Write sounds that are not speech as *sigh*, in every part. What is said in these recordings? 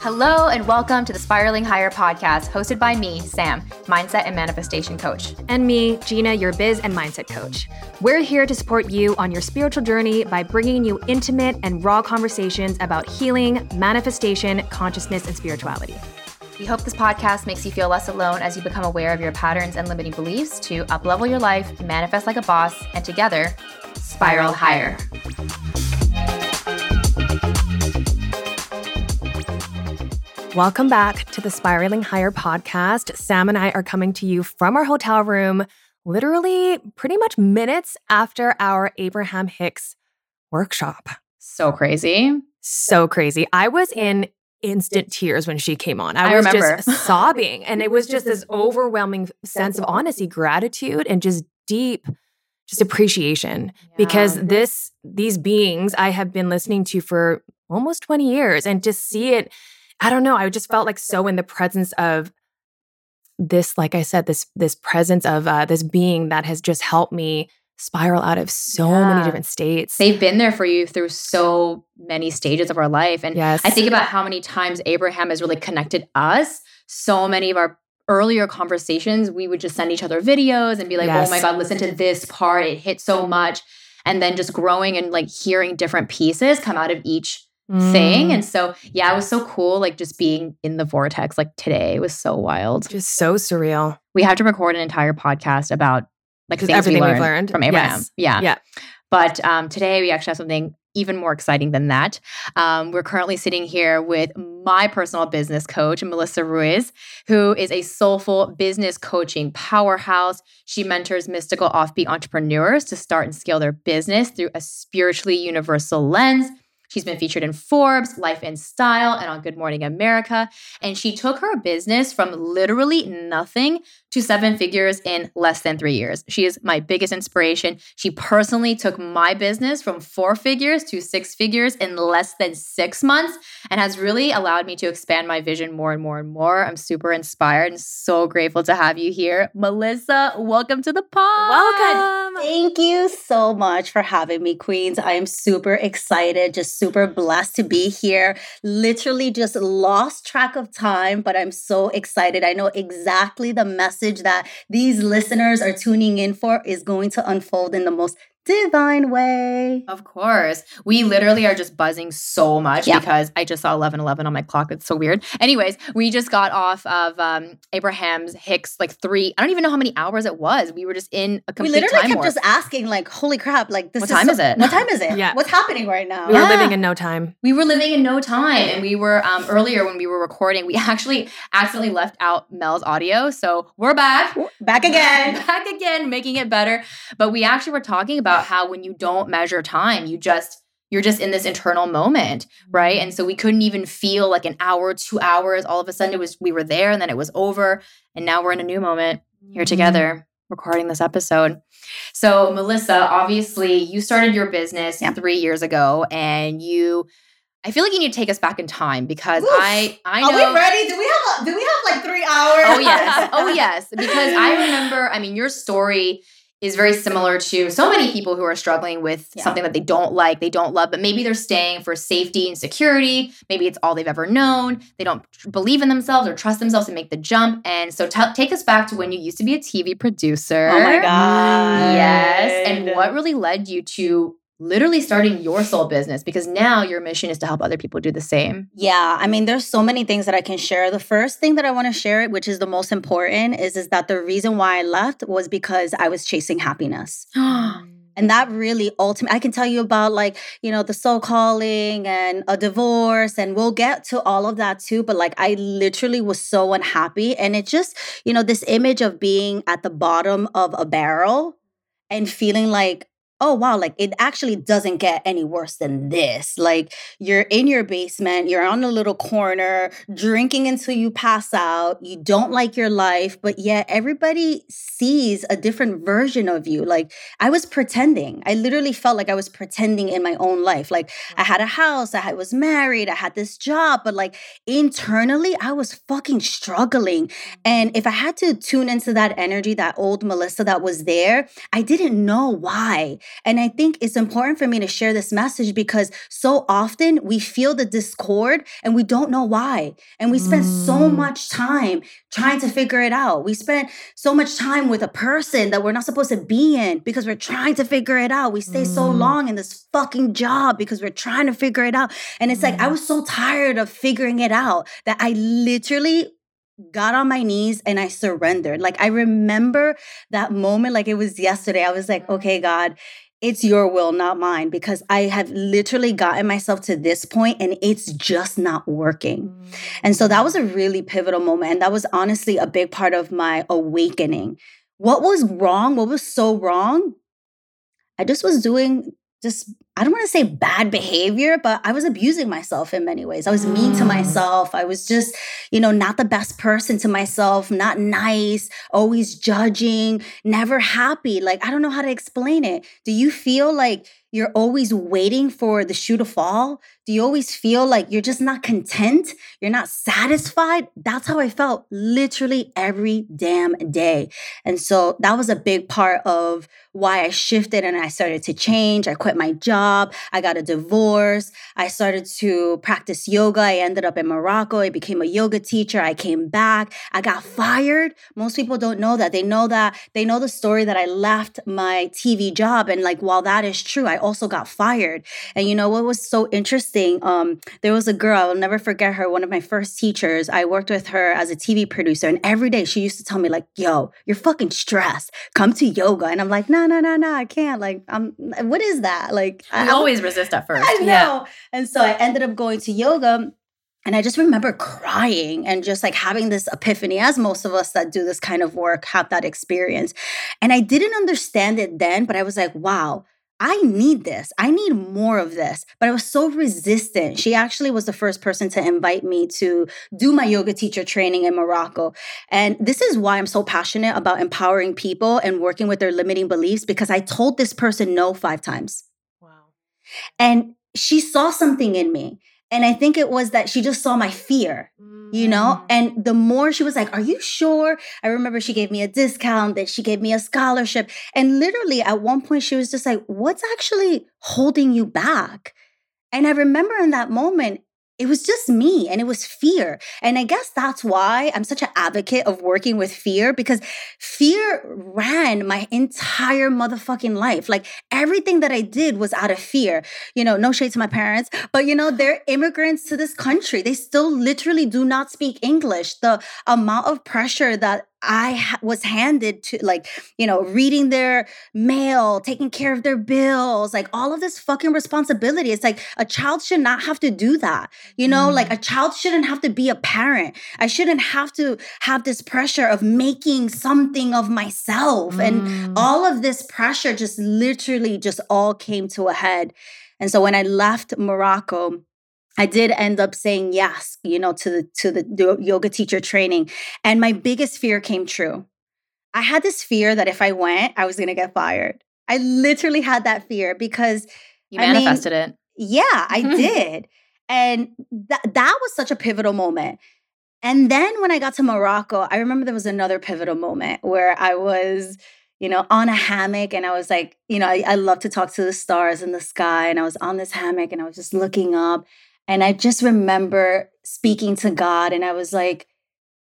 Hello, and welcome to the Spiraling Higher podcast, hosted by me, Sam, mindset and manifestation coach. And me, Gina, your biz and mindset coach. We're here to support you on your spiritual journey by bringing you intimate and raw conversations about healing, manifestation, consciousness, and spirituality. We hope this podcast makes you feel less alone as you become aware of your patterns and limiting beliefs to uplevel your life, manifest like a boss, and together, spiral higher. Welcome back to the Spiraling Higher podcast. Sam and I are coming to you from our hotel room, literally pretty much minutes after our Abraham Hicks workshop. So crazy. So crazy. I was in instant tears when she came on. I, I was remember. just *laughs* sobbing. And it was just this overwhelming sense of honesty, gratitude, and just deep just appreciation yeah. because this these beings I have been listening to for almost 20 years and to see it I don't know. I just felt like so in the presence of this, like I said, this this presence of uh, this being that has just helped me spiral out of so yeah. many different states. They've been there for you through so many stages of our life. And yes. I think about how many times Abraham has really connected us. So many of our earlier conversations, we would just send each other videos and be like, yes. oh my God, listen to this part. It hit so much. And then just growing and like hearing different pieces come out of each thing. Mm. And so, yeah, it was so cool. Like just being in the vortex, like today was so wild. Just so surreal. We have to record an entire podcast about like things everything we learned, we've learned from Abraham. Yes. Yeah. Yeah. But um, today we actually have something even more exciting than that. Um, we're currently sitting here with my personal business coach, Melissa Ruiz, who is a soulful business coaching powerhouse. She mentors mystical offbeat entrepreneurs to start and scale their business through a spiritually universal lens She's been featured in Forbes, Life and Style, and on Good Morning America. And she took her business from literally nothing to seven figures in less than three years. She is my biggest inspiration. She personally took my business from four figures to six figures in less than six months and has really allowed me to expand my vision more and more and more. I'm super inspired and so grateful to have you here. Melissa, welcome to the pod. Welcome. Thank you so much for having me, Queens. I am super excited, just super blessed to be here. Literally just lost track of time, but I'm so excited. I know exactly the message message that these listeners are tuning in for is going to unfold in the most divine way. Of course. We literally are just buzzing so much yeah. because I just saw 1111 on my clock. It's so weird. Anyways, we just got off of um, Abraham's Hicks like three, I don't even know how many hours it was. We were just in a complete We literally kept warp. just asking like, holy crap, like this what is time so- is it? What time is it? yeah. What's happening right now? We were living in no time. We were living in no time. And we were um, earlier when we were recording, we actually accidentally left out Mel's audio. So we're back. Back again. *laughs* back again, making it better. But we actually were talking about about how when you don't measure time, you just you're just in this internal moment, mm-hmm. right? And so we couldn't even feel like an hour, two hours. All of a sudden, it was we were there, and then it was over, and now we're in a new moment here mm-hmm. together recording this episode. So, Melissa, obviously, you started your business yeah. three years ago, and you. I feel like you need to take us back in time because Oof. I I know. Are we ready? Do we have do we have like three oh, hours? Oh yes, oh yes. *laughs* Because I remember. I mean, your story is very similar to so many people who are struggling with yeah. something that they don't like, they don't love, but maybe they're staying for safety and security. Maybe it's all they've ever known. They don't believe in themselves or trust themselves to make the jump. And so, t- take us back to when you used to be a TV producer. Oh my God. Yes. And what really led you to literally starting your soul business because now your mission is to help other people do the same. Yeah, I mean there's so many things that I can share. The first thing that I want to share, which is the most important, is is that the reason why I left was because I was chasing happiness. *gasps* and that really ultimately i can tell you about like you know the soul calling and a divorce and we'll get to all of that too but like i literally was so unhappy and it just you know this image of being at the bottom of a barrel and feeling like oh wow like it actually doesn't get any worse than this. Like you're in your basement you're on a little corner drinking until you pass out you don't like your life but yet everybody sees a different version of you. Like i was pretending. I literally felt like i was pretending in my own life. Like i had a house i was married i had this job but like internally i was fucking struggling. And if i had to tune into that energy that old melissa that was there i didn't know why And I think it's important for me to share this message because so often we feel the discord and we don't know why. And we spend mm. so much time trying to figure it out. We spend so much time with a person that we're not supposed to be in because we're trying to figure it out. We stay mm. so long in this fucking job because we're trying to figure it out. And it's like, I mm. was so tired of figuring it out that I literally got on my knees and I surrendered. Like I remember that moment like it was yesterday. I was like, okay, God, it's your will, not mine, because I have literally gotten myself to this point and it's just not working. And so that was a mm. really pivotal moment. And that was honestly a big part of my awakening. What was wrong? What was so wrong? I just was doing just I don't want to say bad behavior, but I was abusing myself in many ways. I was mean to mm. myself. I was just, you know, not the best person to myself, not nice, always judging, never happy. Like, I don't know how to explain it. Do you feel like you're always waiting for the shoe to fall? Do you always feel like you're just not content? You're not satisfied? That's how I felt literally every damn day. And so that was a big part of why I shifted and I started to change. I quit my job. I got a divorce. I started to practice yoga. I ended up in Morocco. I became a yoga teacher. I came back. I got fired. Most people don't know that. They know that they know the story that I left my TV job. And like, while that is true, I also got fired. And you know what was so interesting? Um, there was a girl, I will never forget her, one of my first teachers. I worked with her as a TV producer, and every day she used to tell me, like, yo, you're fucking stressed. Come to yoga. And I'm like, no, no, no, no, I can't. Like, I'm what is that? Like I always resist at *laughs* first. I know. Yeah. And so I ended up going to yoga. And I just remember crying and just like having this epiphany, as most of us that do this kind of work have that experience. And I didn't understand it then, but I was like, wow, I need this. I need more of this. But I was so resistant. She actually was the first person to invite me to do my yoga teacher training in Morocco. And this is why I'm so passionate about empowering people and working with their limiting beliefs because I told this person no five times. Wow. And she saw something in me. And I think it was that she just saw my fear, you know? Mm. And the more she was like, Are you sure? I remember she gave me a discount, that she gave me a scholarship. And literally at one point, she was just like, What's actually holding you back? And I remember in that moment, it was just me and it was fear. And I guess that's why I'm such an advocate of working with fear because fear ran my entire motherfucking life. Like everything that I did was out of fear. You know, no shade to my parents, but you know, they're immigrants to this country. They still literally do not speak English. The amount of pressure that I ha- was handed to like, you know, reading their mail, taking care of their bills, like all of this fucking responsibility. It's like a child should not have to do that. You know, mm. like a child shouldn't have to be a parent. I shouldn't have to have this pressure of making something of myself. Mm. And all of this pressure just literally just all came to a head. And so when I left Morocco, I did end up saying yes, you know, to the to the yoga teacher training, and my biggest fear came true. I had this fear that if I went, I was going to get fired. I literally had that fear because you manifested I mean, it. Yeah, I *laughs* did. And that that was such a pivotal moment. And then when I got to Morocco, I remember there was another pivotal moment where I was, you know, on a hammock and I was like, you know, I, I love to talk to the stars in the sky. And I was on this hammock and I was just looking up and I just remember speaking to God, and I was like,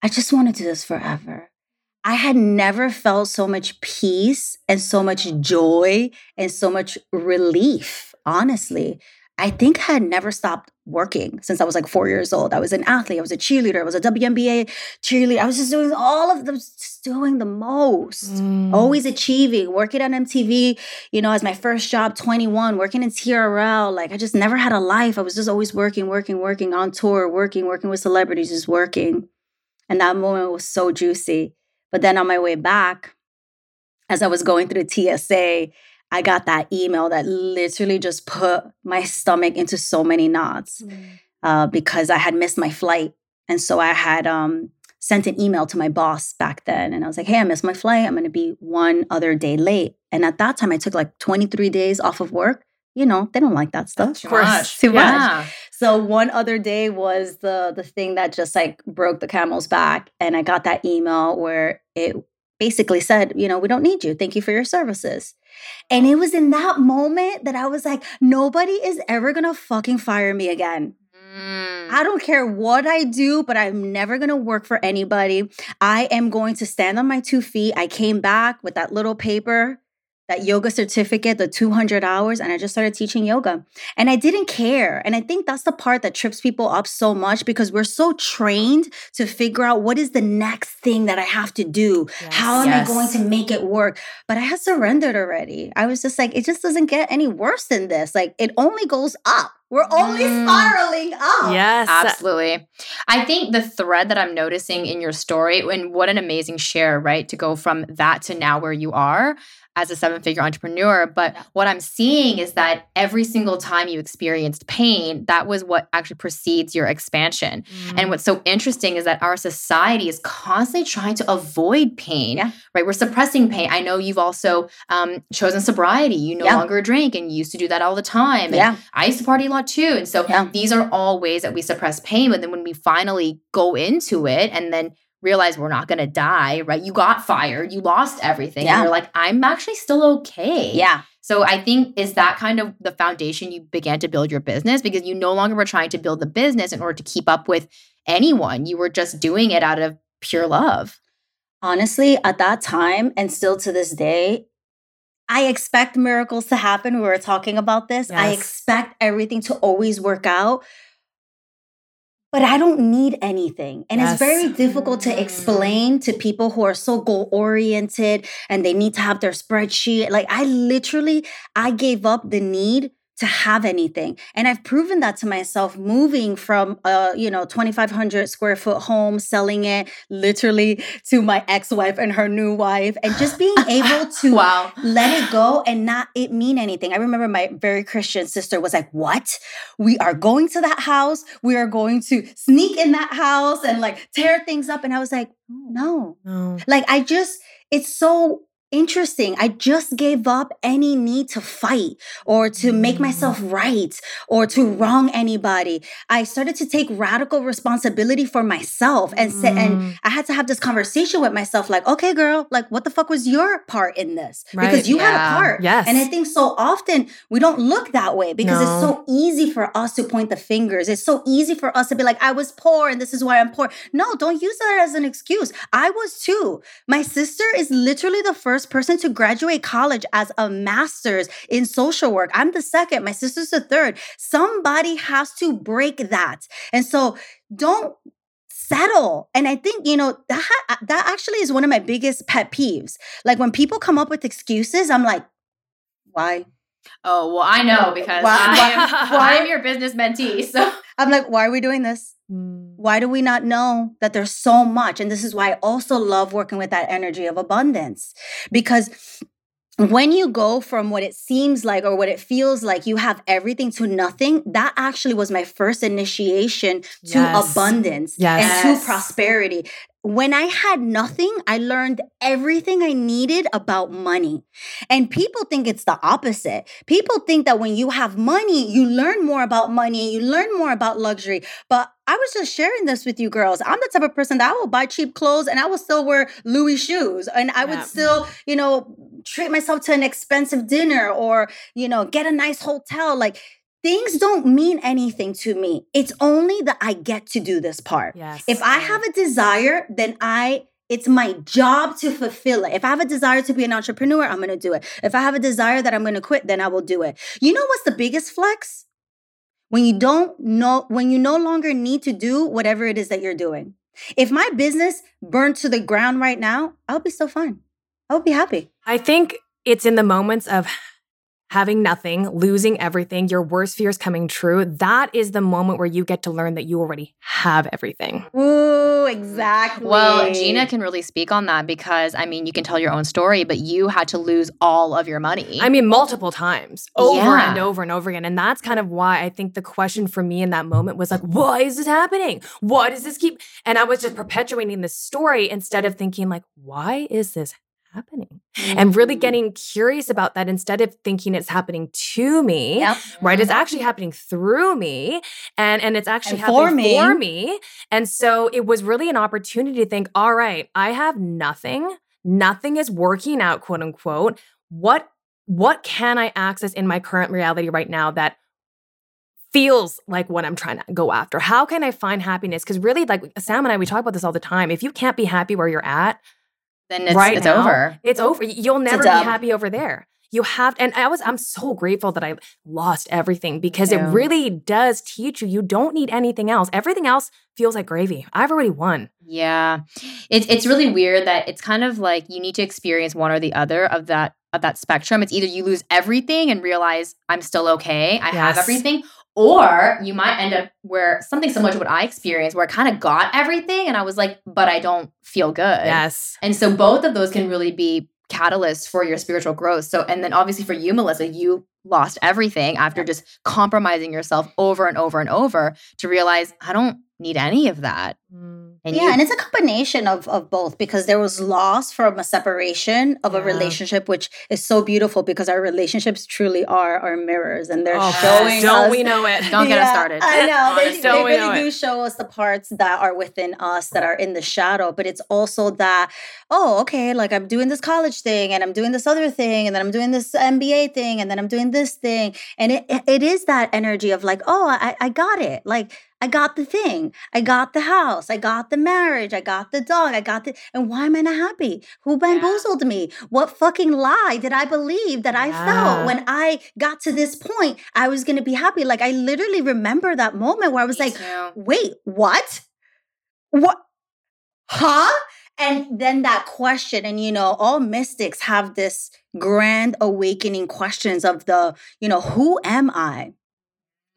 I just want to do this forever. I had never felt so much peace and so much joy and so much relief, honestly. I think I had never stopped working since I was like four years old. I was an athlete, I was a cheerleader, I was a WNBA cheerleader. I was just doing all of them, doing the most, mm. always achieving, working on MTV, you know, as my first job, 21, working in TRL. Like I just never had a life. I was just always working, working, working on tour, working, working with celebrities, just working. And that moment was so juicy. But then on my way back, as I was going through the TSA, I got that email that literally just put my stomach into so many knots mm. uh, because I had missed my flight. And so I had um, sent an email to my boss back then. And I was like, hey, I missed my flight. I'm going to be one other day late. And at that time, I took like 23 days off of work. You know, they don't like that stuff. Too much. *laughs* Too yeah. much. So one other day was the the thing that just like broke the camel's back. And I got that email where it basically said, you know, we don't need you. Thank you for your services. And it was in that moment that I was like, nobody is ever gonna fucking fire me again. Mm. I don't care what I do, but I'm never going to work for anybody. I am going to stand on my two feet. I came back with that little paper that yoga certificate, the 200 hours, and I just started teaching yoga. And I didn't care. And I think that's the part that trips people up so much because we're so trained to figure out what is the next thing that I have to do? Yes, How am yes. I going to make it work? But I had surrendered already. I was just like, it just doesn't get any worse than this. Like, it only goes up. We're only mm. spiraling up. Yes. Absolutely. I think the thread that I'm noticing in your story, and what an amazing share, right? To go from that to now where you are as a seven figure entrepreneur. But what I'm seeing is that every single time you experienced pain, that was what actually precedes your expansion. Mm. And what's so interesting is that our society is constantly trying to avoid pain, yeah. right? We're suppressing pain. I know you've also um, chosen sobriety. You no yeah. longer drink and you used to do that all the time. And yeah. I used to party a lot too. And so yeah. these are all ways that we suppress pain. But then when we finally go into it and then realize we're not going to die, right? You got fired, you lost everything. Yeah. And you're like, I'm actually still okay. Yeah. So I think is that kind of the foundation you began to build your business because you no longer were trying to build the business in order to keep up with anyone. You were just doing it out of pure love. Honestly, at that time and still to this day, I expect miracles to happen. We were talking about this. Yes. I expect everything to always work out but I don't need anything. And yes. it's very difficult to explain to people who are so goal oriented and they need to have their spreadsheet. Like I literally I gave up the need to have anything. And I've proven that to myself moving from a, you know, 2500 square foot home, selling it literally to my ex-wife and her new wife and just being able *laughs* to wow. let it go and not it mean anything. I remember my very Christian sister was like, "What? We are going to that house. We are going to sneak in that house and like tear things up." And I was like, "No." no. Like I just it's so interesting. I just gave up any need to fight or to make myself mm. right or to wrong anybody. I started to take radical responsibility for myself and say, and mm. I had to have this conversation with myself like, okay, girl, like what the fuck was your part in this? Right. Because you yeah. had a part. Yes. And I think so often we don't look that way because no. it's so easy for us to point the fingers. It's so easy for us to be like, I was poor and this is why I'm poor. No, don't use that as an excuse. I was too. My sister is literally the first first person to graduate college as a master's in social work. I'm the second, my sister's the third. Somebody has to break that. And so don't settle. And I think, you know, that uh, that actually is one of my biggest pet peeves. Like when people come up with excuses, I'm like, why? Oh, well, I know because why, I am, why, *laughs* I'm your business mentee. So I'm like, why are we doing this? Mm. Why do we not know that there's so much? And this is why I also love working with that energy of abundance because when you go from what it seems like or what it feels like you have everything to nothing, that actually was my first initiation to yes. abundance yes. and to prosperity when I had nothing, I learned everything I needed about money. And people think it's the opposite. People think that when you have money, you learn more about money, you learn more about luxury. But I was just sharing this with you girls. I'm the type of person that I will buy cheap clothes and I will still wear Louis shoes and I would still, you know, treat myself to an expensive dinner or, you know, get a nice hotel. Like things don't mean anything to me. It's only that I get to do this part. Yes. If I have a desire, then I it's my job to fulfill it. If I have a desire to be an entrepreneur, I'm going to do it. If I have a desire that I'm going to quit, then I will do it. You know what's the biggest flex? When you don't know when you no longer need to do whatever it is that you're doing. If my business burned to the ground right now, I'll be so fine. I'll be happy. I think it's in the moments of having nothing, losing everything, your worst fears coming true, that is the moment where you get to learn that you already have everything. Ooh, exactly. Well, Gina can really speak on that because I mean, you can tell your own story, but you had to lose all of your money. I mean, multiple times, over yeah. and over and over again. And that's kind of why I think the question for me in that moment was like, why is this happening? Why does this keep? And I was just perpetuating this story instead of thinking, like, why is this happening? Mm-hmm. And really mm. getting curious about that instead of thinking it's happening to me, yep. right? It's actually happening through me and, and it's actually and happening for me. for me. And so it was really an opportunity to think, all right, I have nothing nothing is working out, quote unquote. What what can I access in my current reality right now that feels like what I'm trying to go after? How can I find happiness? Because really, like Sam and I, we talk about this all the time. If you can't be happy where you're at, then it's, right it's now, over. It's over. You'll never be happy over there you have and i was i'm so grateful that i lost everything because yeah. it really does teach you you don't need anything else everything else feels like gravy i've already won yeah it's it's really weird that it's kind of like you need to experience one or the other of that of that spectrum it's either you lose everything and realize i'm still okay i yes. have everything or you might end up where something similar to what I experienced, where I kind of got everything and I was like, but I don't feel good. Yes. And so both of those can really be catalysts for your spiritual growth. So, and then obviously for you, Melissa, you lost everything after just compromising yourself over and over and over to realize I don't need any of that. Mm. And yeah, you, and it's a combination of of both because there was loss from a separation of yeah. a relationship, which is so beautiful because our relationships truly are our mirrors, and they're oh, showing. Don't us, we know it? Don't get yeah, us started. I know *laughs* they, they really do show us the parts that are within us that are in the shadow, but it's also that oh, okay, like I'm doing this college thing, and I'm doing this other thing, and then I'm doing this MBA thing, and then I'm doing this thing, and it it is that energy of like oh, I I got it, like I got the thing. I got the house. I got the marriage. I got the dog. I got the. And why am I not happy? Who bamboozled yeah. me? What fucking lie did I believe that I yeah. felt when I got to this point? I was going to be happy. Like, I literally remember that moment where I was me like, too. wait, what? What? Huh? And then that question, and you know, all mystics have this grand awakening questions of the, you know, who am I?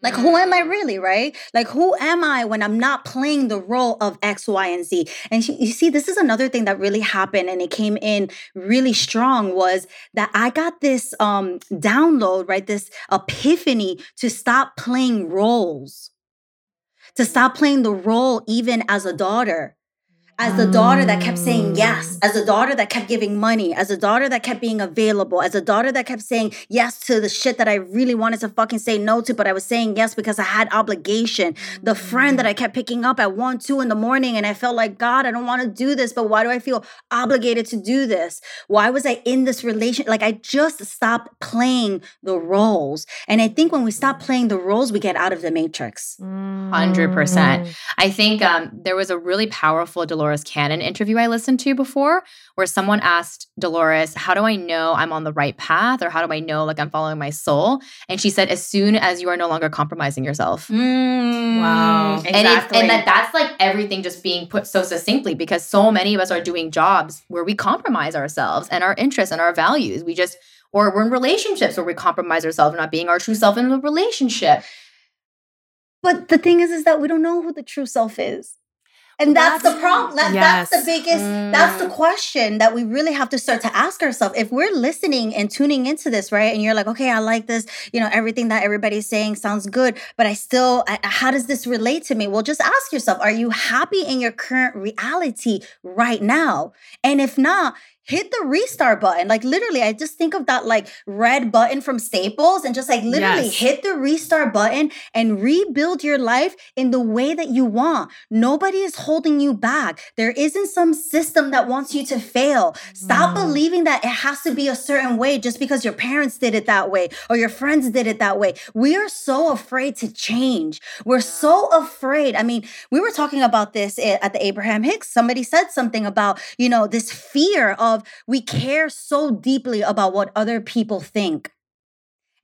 Like, who am I really, right? Like, who am I when I'm not playing the role of X, Y, and Z? And you see, this is another thing that really happened and it came in really strong was that I got this um, download, right? This epiphany to stop playing roles, to stop playing the role even as a daughter as the daughter that kept saying yes, as a daughter that kept giving money, as a daughter that kept being available, as a daughter that kept saying yes to the shit that I really wanted to fucking say no to, but I was saying yes because I had obligation. The friend that I kept picking up at one, two in the morning, and I felt like, God, I don't want to do this, but why do I feel obligated to do this? Why was I in this relation? Like I just stopped playing the roles. And I think when we stop playing the roles, we get out of the matrix. 100%. I think um, there was a really powerful Dolores Dolores Cannon interview I listened to before, where someone asked Dolores, How do I know I'm on the right path? Or how do I know like I'm following my soul? And she said, As soon as you are no longer compromising yourself. Mm, wow. Exactly. And, it, and that that's like everything just being put so succinctly because so many of us are doing jobs where we compromise ourselves and our interests and our values. We just, or we're in relationships where we compromise ourselves, and not being our true self in the relationship. But the thing is, is that we don't know who the true self is. And that's, that's the problem. That, yes. That's the biggest, mm. that's the question that we really have to start to ask ourselves. If we're listening and tuning into this, right? And you're like, okay, I like this, you know, everything that everybody's saying sounds good, but I still, I, how does this relate to me? Well, just ask yourself, are you happy in your current reality right now? And if not, hit the restart button. Like literally, I just think of that like red button from Staples and just like literally yes. hit the restart button and rebuild your life in the way that you want. Nobody is holding you back. There isn't some system that wants you to fail. Stop mm. believing that it has to be a certain way just because your parents did it that way or your friends did it that way. We are so afraid to change. We're so afraid. I mean, we were talking about this at the Abraham Hicks. Somebody said something about, you know, this fear of of we care so deeply about what other people think.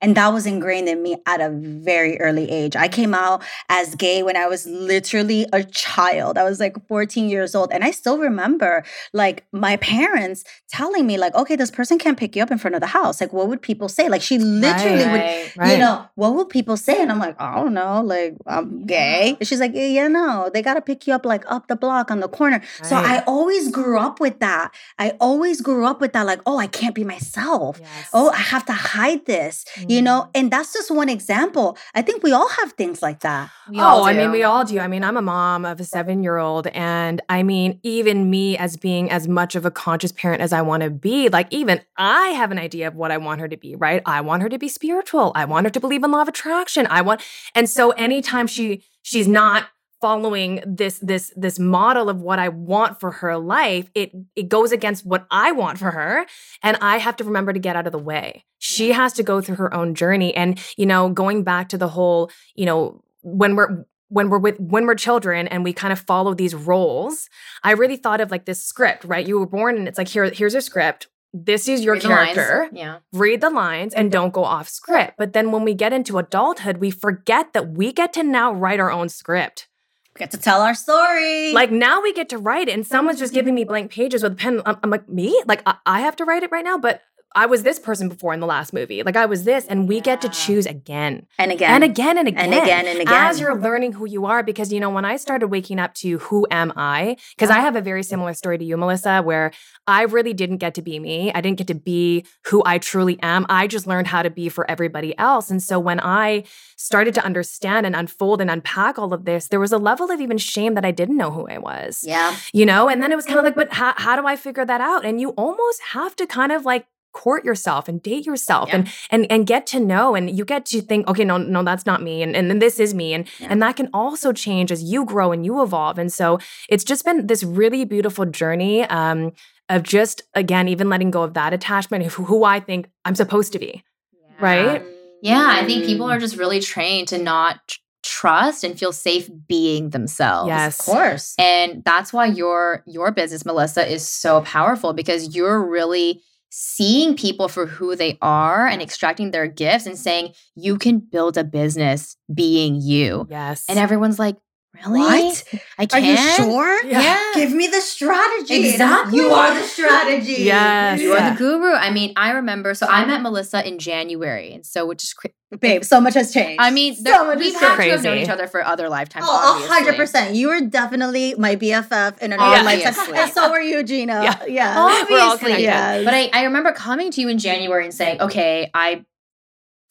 And that was ingrained in me at a very early age. I came out as gay when I was literally a child. I was like 14 years old. And I still remember like my parents telling me, like, okay, this person can't pick you up in front of the house. Like, what would people say? Like, she literally right, would, right. you know, what would people say? And I'm like, I don't know. Like, I'm gay. And she's like, yeah, no, they got to pick you up like up the block on the corner. Right. So I always grew up with that. I always grew up with that, like, oh, I can't be myself. Yes. Oh, I have to hide this. Mm-hmm you know, and that's just one example. I think we all have things like that. We oh, I mean, we all do. I mean, I'm a mom of a seven year old. And I mean, even me as being as much of a conscious parent as I want to be, like, even I have an idea of what I want her to be, right? I want her to be spiritual. I want her to believe in law of attraction. I want, and so anytime she, she's not following this this this model of what I want for her life, it it goes against what I want for her and I have to remember to get out of the way. She has to go through her own journey and you know, going back to the whole, you know, when we're when we're with when we're children and we kind of follow these roles i really thought of like this script right you were born and it's like here here's a script this is your read character. Yeah. Read the lines and don't go off script. But then when we get into adulthood, we forget that we get to now write our own script. We get to tell our story. Like now we get to write it, and someone's just giving me blank pages with a pen. I'm, I'm like, me? Like I, I have to write it right now, but I was this person before in the last movie. Like I was this, and we yeah. get to choose again and again and again and again and again and again as you're learning who you are. Because you know, when I started waking up to who am I, because I have a very similar story to you, Melissa, where I really didn't get to be me. I didn't get to be who I truly am. I just learned how to be for everybody else. And so when I started to understand and unfold and unpack all of this, there was a level of even shame that I didn't know who I was. Yeah. You know, and then it was kind of like, but how, how do I figure that out? And you almost have to kind of like court yourself and date yourself yeah. and and and get to know and you get to think okay no no that's not me and and then this is me and yeah. and that can also change as you grow and you evolve and so it's just been this really beautiful journey um of just again even letting go of that attachment of who I think I'm supposed to be yeah. right yeah I think people are just really trained to not trust and feel safe being themselves. Yes. Of course. And that's why your your business Melissa is so powerful because you're really seeing people for who they are and extracting their gifts and saying, you can build a business being you. Yes. And everyone's like, Really? What? I can. Are you sure? Yeah. yeah. Give me the strategy. Exactly. You are the strategy. yes. You are the guru. I mean, I remember. So I met Melissa in January, and so which is crazy. Babe, so much has changed. I mean, so there, we've had to have known each other for other lifetimes. Oh, hundred percent. You were definitely my BFF in another lifetime, and so were you, Gina. Yeah, yeah. obviously. Yes. But I, I remember coming to you in January and saying, "Okay, I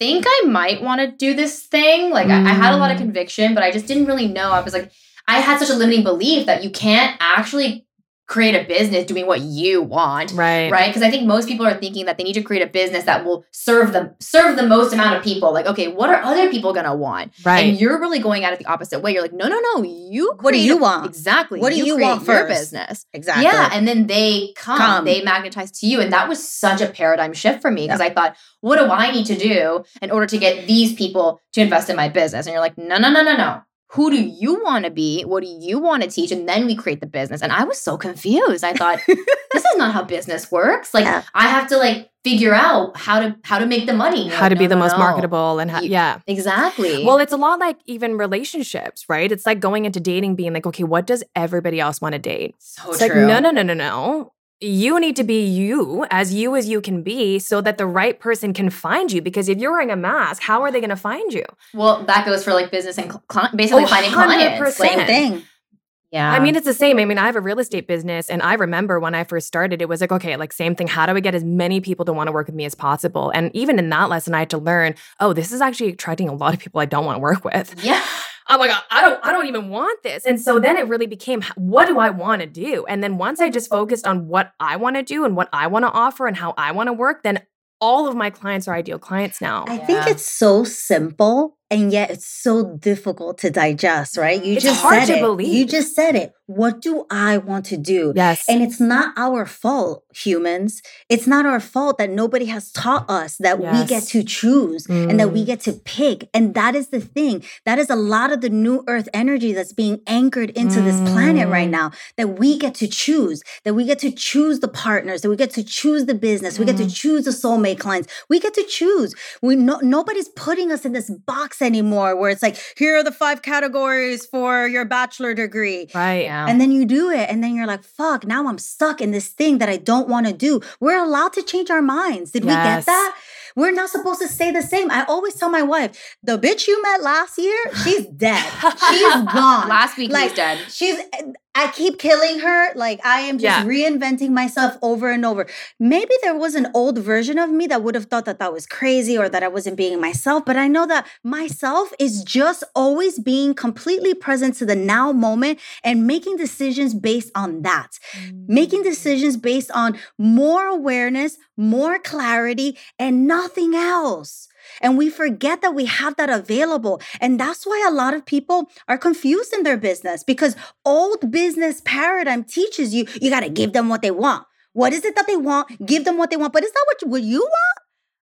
think I might want to do this thing. Like mm. I, I, had a lot of mm. conviction, but I just didn't really know. I was like, I had such a limiting belief that you can't actually create a business doing what you want. Right. Right. Because I think most people are thinking that they need to create a business that will serve them serve the most amount of people. Like, okay, what are other people gonna want? Right. And you're really going at it the opposite way. You're like, no, no, no. You what do you want? Exactly. What do you, you want for your business? Exactly. Yeah. And then they come, come, they magnetize to you. And that was such a paradigm shift for me because yep. I thought, what do I need to do in order to get these people to invest in my business? And you're like, no, no, no, no, no who do you want to be? What do you want to teach? And then we create the business. And I was so confused. I thought, *laughs* this is not how business works. Like yeah. I have to like figure out how to how to make the money. How to no, be the no, most no. marketable and how, yeah. Exactly. Well, it's a lot like even relationships, right? It's like going into dating being like, okay, what does everybody else want to date? So it's true. like, no, no, no, no, no you need to be you as you as you can be so that the right person can find you because if you're wearing a mask how are they going to find you well that goes for like business and cl- basically oh, finding 100%. clients same thing yeah. I mean, it's the same. I mean, I have a real estate business, and I remember when I first started, it was like, okay, like same thing. How do I get as many people to want to work with me as possible? And even in that lesson, I had to learn, oh, this is actually attracting a lot of people I don't want to work with. Yeah. I'm like, I don't, I don't even want this. And so then it really became, what do I want to do? And then once I just focused on what I want to do and what I want to offer and how I want to work, then all of my clients are ideal clients now. I yeah. think it's so simple and yet it's so difficult to digest, right? You it's just hard said to it. believe. You just said it. What do I want to do? Yes. And it's not our fault, humans. It's not our fault that nobody has taught us that yes. we get to choose mm. and that we mm. get to pick. And that is the thing. That is a lot of the new earth energy that's being anchored into mm. this planet right mm. now. That we get to choose, that we get to choose the partners, that we get to choose the business, mm. we get to mm. choose the soulmate clients. We get to choose. We no, nobody's putting us in this box anymore where it's like, here are the five categories for your bachelor degree. Right. Yeah. And then you do it. And then you're like, fuck, now I'm stuck in this thing that I don't want to do. We're allowed to change our minds. Did yes. we get that? We're not supposed to stay the same. I always tell my wife, the bitch you met last year, she's dead. *laughs* she's gone. Last week like, he's dead. She's I keep killing her. Like I am just yeah. reinventing myself over and over. Maybe there was an old version of me that would have thought that that was crazy or that I wasn't being myself. But I know that myself is just always being completely present to the now moment and making decisions based on that. Mm. Making decisions based on more awareness, more clarity, and nothing else. And we forget that we have that available. And that's why a lot of people are confused in their business because old business paradigm teaches you, you got to give them what they want. What is it that they want? Give them what they want. But is that what, what you want?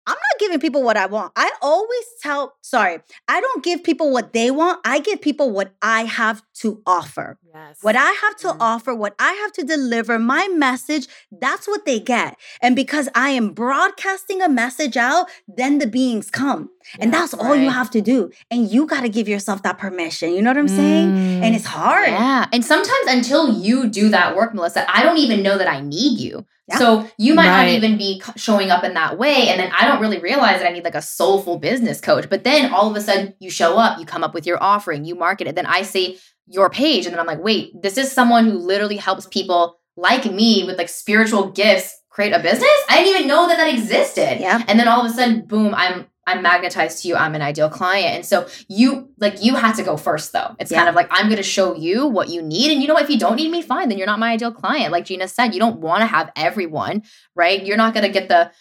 I'm not giving people what I want. I always tell, sorry, I don't give people what they want. I give people what I have to offer. Yes. What I have to mm-hmm. offer, what I have to deliver, my message, that's what they get. And because I am broadcasting a message out, then the beings come. And that's all you have to do. And you got to give yourself that permission. You know what I'm saying? Mm. And it's hard. Yeah. And sometimes until you do that work, Melissa, I don't even know that I need you. So you might right. not even be showing up in that way. And then I don't really realize that I need like a soulful business coach. But then all of a sudden you show up, you come up with your offering, you market it. Then I see your page and then I'm like, wait, this is someone who literally helps people like me with like spiritual gifts create a business? I didn't even know that that existed. Yeah. And then all of a sudden, boom, I'm I'm magnetized to you. I'm an ideal client. And so you like you had to go first though. It's yeah. kind of like I'm going to show you what you need and you know what if you don't need me fine then you're not my ideal client. Like Gina said, you don't want to have everyone, right? You're not going to get the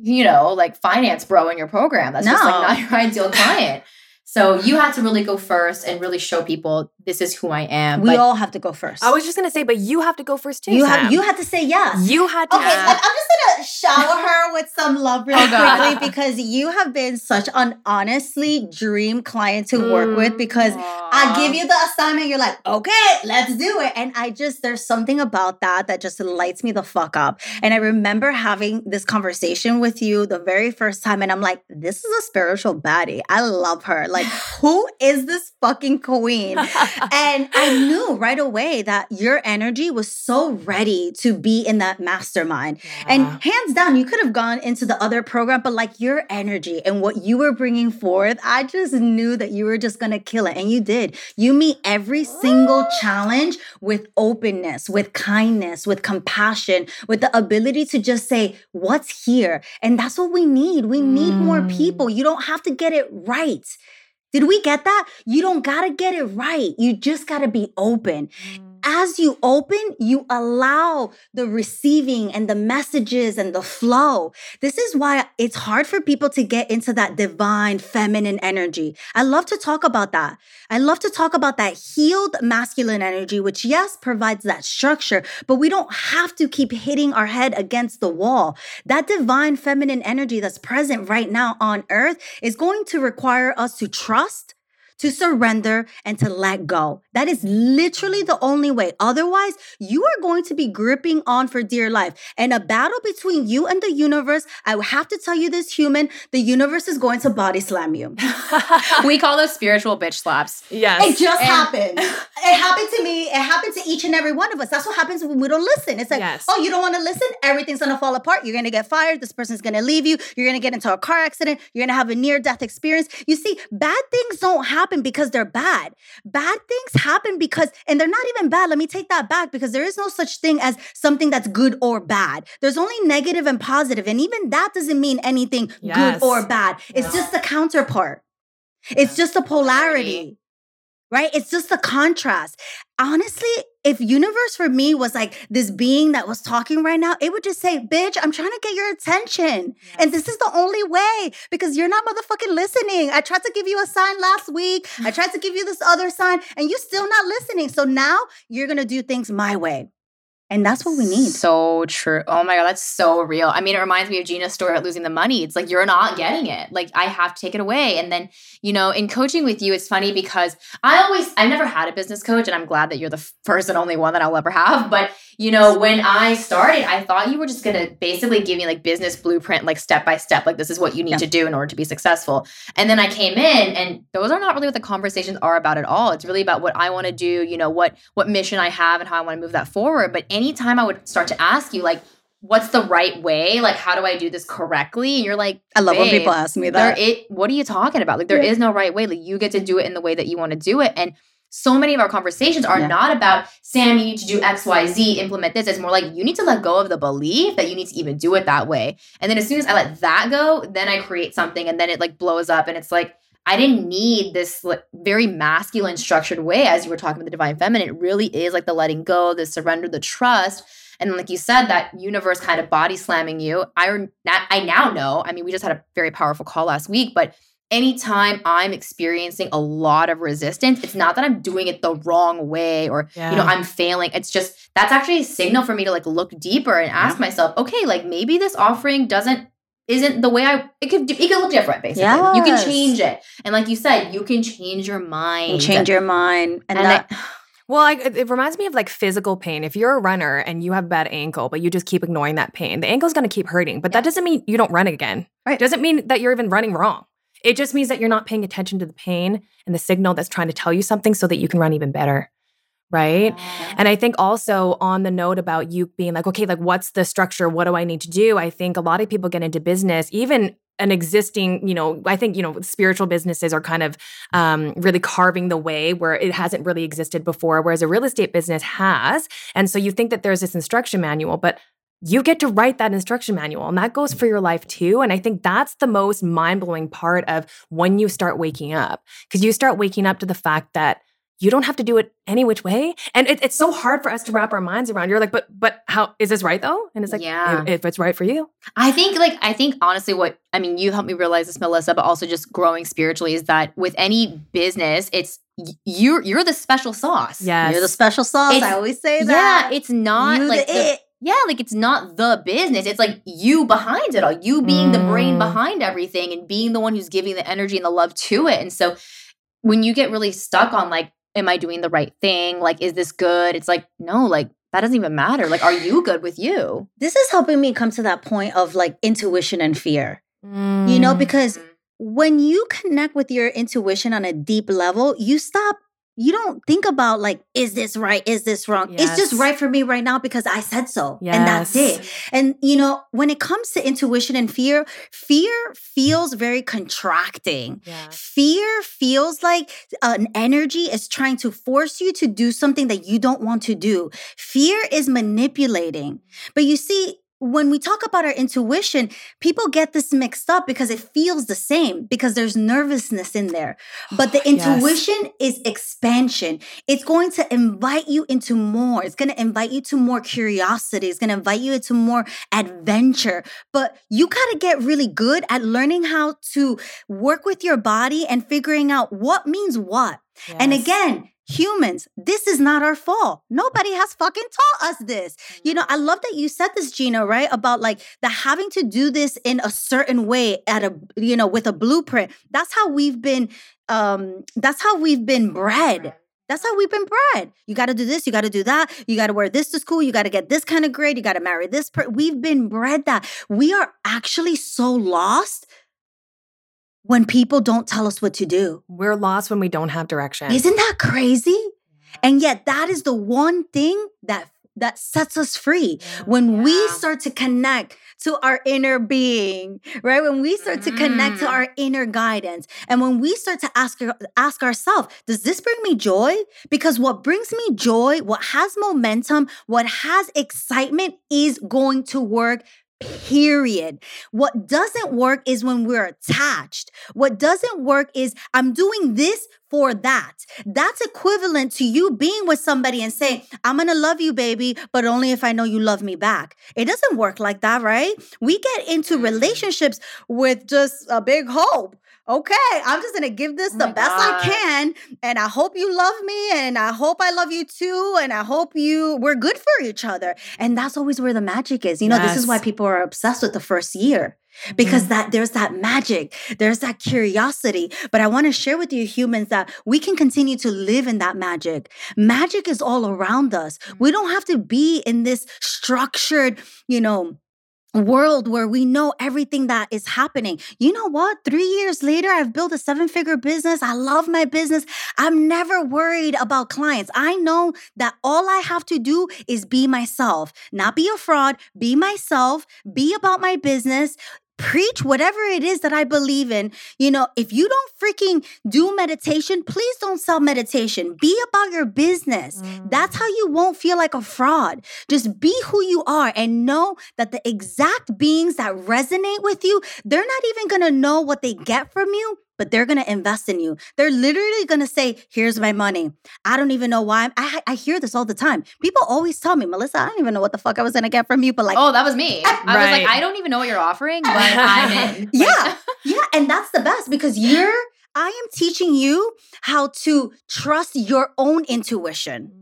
you know, like finance bro in your program. That's no. just like not your *laughs* ideal client. So you had to really go first and really show people this is who I am. We but all have to go first. I was just gonna say, but you have to go first too. You Sam. have you had to say yes. You had to. Okay, I'm just gonna shower her with some love really oh quickly because you have been such an honestly dream client to mm. work with. Mm, because Aww. I give you the assignment, you're like, okay, let's do it, and I just there's something about that that just lights me the fuck up. And I remember having this conversation with you the very first time, and I'm like, this is a spiritual baddie. I love her. Like, *sighs* who is this fucking queen? *laughs* and I knew right away that your energy was so ready to be in that mastermind. Yeah. And hands down, you could have gone into the other program, but like your energy and what you were bringing forth, I just knew that you were just going to kill it. And you did. You meet every single challenge with openness, with kindness, with compassion, with the ability to just say, what's here? And that's what we need. We need mm. more people. You don't have to get it right. Did we get that? You don't got to get it right. You just got to be open. Mm. As you open, you allow the receiving and the messages and the flow. This is why it's hard for people to get into that divine feminine energy. I love to talk about that. I love to talk about that healed masculine energy, which, yes, provides that structure, but we don't have to keep hitting our head against the wall. That divine feminine energy that's present right now on earth is going to require us to trust to surrender and to let go. That is literally the only way. Otherwise, you are going to be gripping on for dear life. And a battle between you and the universe, I have to tell you this, human, the universe is going to body slam you. *laughs* we call those spiritual bitch slaps. Yes. It just and- happened. *laughs* It happened to me. It happened to each and every one of us. That's what happens when we don't listen. It's like, yes. oh, you don't want to listen? Everything's going to fall apart. You're going to get fired. This person's going to leave you. You're going to get into a car accident. You're going to have a near death experience. You see, bad things don't happen happen because they're bad. Bad things happen because, and they're not even bad. Let me take that back because there is no such thing as something that's good or bad. There's only negative and positive, and even that doesn't mean anything yes. good or bad. It's just the counterpart. It's just a polarity right? It's just the contrast. Honestly, if universe for me was like this being that was talking right now, it would just say, bitch, I'm trying to get your attention. Yes. And this is the only way because you're not motherfucking listening. I tried to give you a sign last week. I tried to give you this other sign and you're still not listening. So now you're going to do things my way. And that's what we need. So true. Oh my God, that's so real. I mean, it reminds me of Gina's story about losing the money. It's like, you're not getting it. Like, I have to take it away. And then, you know, in coaching with you, it's funny because I always, I've never had a business coach, and I'm glad that you're the *laughs* first and only one that I'll ever have. But, you know, when I started, I thought you were just going to basically give me like business blueprint, like step by step, like this is what you need yeah. to do in order to be successful. And then I came in, and those are not really what the conversations are about at all. It's really about what I want to do, you know, what, what mission I have and how I want to move that forward. But anytime I would start to ask you, like, what's the right way? Like, how do I do this correctly? And you're like, I love when people ask me that. It, what are you talking about? Like, there yeah. is no right way. Like, you get to do it in the way that you want to do it. And so many of our conversations are yeah. not about Sam, you need to do X, Y, Z, implement this. It's more like you need to let go of the belief that you need to even do it that way. And then as soon as I let that go, then I create something and then it like blows up and it's like, I didn't need this like, very masculine structured way as you were talking about the divine feminine. It really is like the letting go, the surrender, the trust. And like you said, that universe kind of body slamming you. I I now know. I mean, we just had a very powerful call last week, but anytime I'm experiencing a lot of resistance, it's not that I'm doing it the wrong way or yeah. you know I'm failing. It's just that's actually a signal for me to like look deeper and ask yeah. myself, okay, like maybe this offering doesn't isn't the way I it could it could look different basically. Yes. You can change it. And like you said, you can change your mind. You change your mind. And, and that *sighs* well, I, it reminds me of like physical pain. If you're a runner and you have a bad ankle, but you just keep ignoring that pain, the ankle's going to keep hurting. But yeah. that doesn't mean you don't run again. Right. It doesn't mean that you're even running wrong. It just means that you're not paying attention to the pain and the signal that's trying to tell you something so that you can run even better. Right. And I think also on the note about you being like, okay, like what's the structure? What do I need to do? I think a lot of people get into business, even an existing, you know, I think, you know, spiritual businesses are kind of um, really carving the way where it hasn't really existed before, whereas a real estate business has. And so you think that there's this instruction manual, but you get to write that instruction manual and that goes for your life too and i think that's the most mind-blowing part of when you start waking up because you start waking up to the fact that you don't have to do it any which way and it, it's so hard for us to wrap our minds around you're like but but how is this right though and it's like yeah if, if it's right for you i think like i think honestly what i mean you helped me realize this melissa but also just growing spiritually is that with any business it's you're you're the special sauce. Yeah, you're the special sauce. It's, I always say that. Yeah, it's not you like the, the yeah, like it's not the business. It's like you behind it all, you being mm. the brain mm. behind everything and being the one who's giving the energy and the love to it. And so when you get really stuck on like, am I doing the right thing? Like, is this good? It's like, no, like that doesn't even matter. Like, are you good with you? This is helping me come to that point of like intuition and fear. Mm. You know, because mm. when you connect with your intuition on a deep level, you stop you don't think about like is this right is this wrong yes. it's just right for me right now because i said so yes. and that's it and you know when it comes to intuition and fear fear feels very contracting yeah. fear feels like an energy is trying to force you to do something that you don't want to do fear is manipulating but you see when we talk about our intuition, people get this mixed up because it feels the same because there's nervousness in there. But the *sighs* intuition yes. is expansion. It's going to invite you into more. It's going to invite you to more curiosity. It's going to invite you into more adventure. But you got to get really good at learning how to work with your body and figuring out what means what. Yes. And again, humans, this is not our fault. Nobody has fucking taught us this. You know, I love that you said this, Gina, right? About like the having to do this in a certain way at a, you know, with a blueprint. That's how we've been, um, that's how we've been bred. That's how we've been bred. You got to do this, you got to do that. You got to wear this to school, you got to get this kind of grade, you got to marry this per- we've been bred that. We are actually so lost when people don't tell us what to do. We're lost when we don't have direction. Isn't that crazy? And yet that is the one thing that that sets us free when yeah. we start to connect to our inner being, right? When we start to connect to mm. our inner guidance and when we start to ask ask ourselves, does this bring me joy? Because what brings me joy, what has momentum, what has excitement is going to work period. What doesn't work is when we're attached. What doesn't work is I'm doing this for that. That's equivalent to you being with somebody and saying, I'm gonna love you, baby, but only if I know you love me back. It doesn't work like that, right? We get into mm. relationships with just a big hope okay, I'm just gonna give this oh the best God. I can. And I hope you love me and I hope I love you too. And I hope you we're good for each other. And that's always where the magic is. You know, yes. this is why people are obsessed with the first year. Because mm-hmm. that there's that magic, there's that curiosity. But I want to share with you humans that we can continue to live in that magic. Magic is all around us. We mm-hmm. don't have to be in this structured, you know, world where we know everything that is happening. You know what? Three years later, I've built a seven figure business. I love my business. I'm never worried about clients. I know that all I have to do is be myself, not be a fraud, be myself, be about my business preach whatever it is that I believe in. You know, if you don't freaking do meditation, please don't sell meditation. Be about your business. Mm. That's how you won't feel like a fraud. Just be who you are and know that the exact beings that resonate with you, they're not even going to know what they get from you but they're going to invest in you. They're literally going to say, Here's my money. I don't even know why. I, I hear this all the time. People always tell me, Melissa, I don't even know what the fuck I was going to get from you. But like, oh, that was me. *laughs* I right. was like, I don't even know what you're offering, *laughs* but I'm in. *laughs* yeah. yeah. And that's the best because you're, I am teaching you how to trust your own intuition.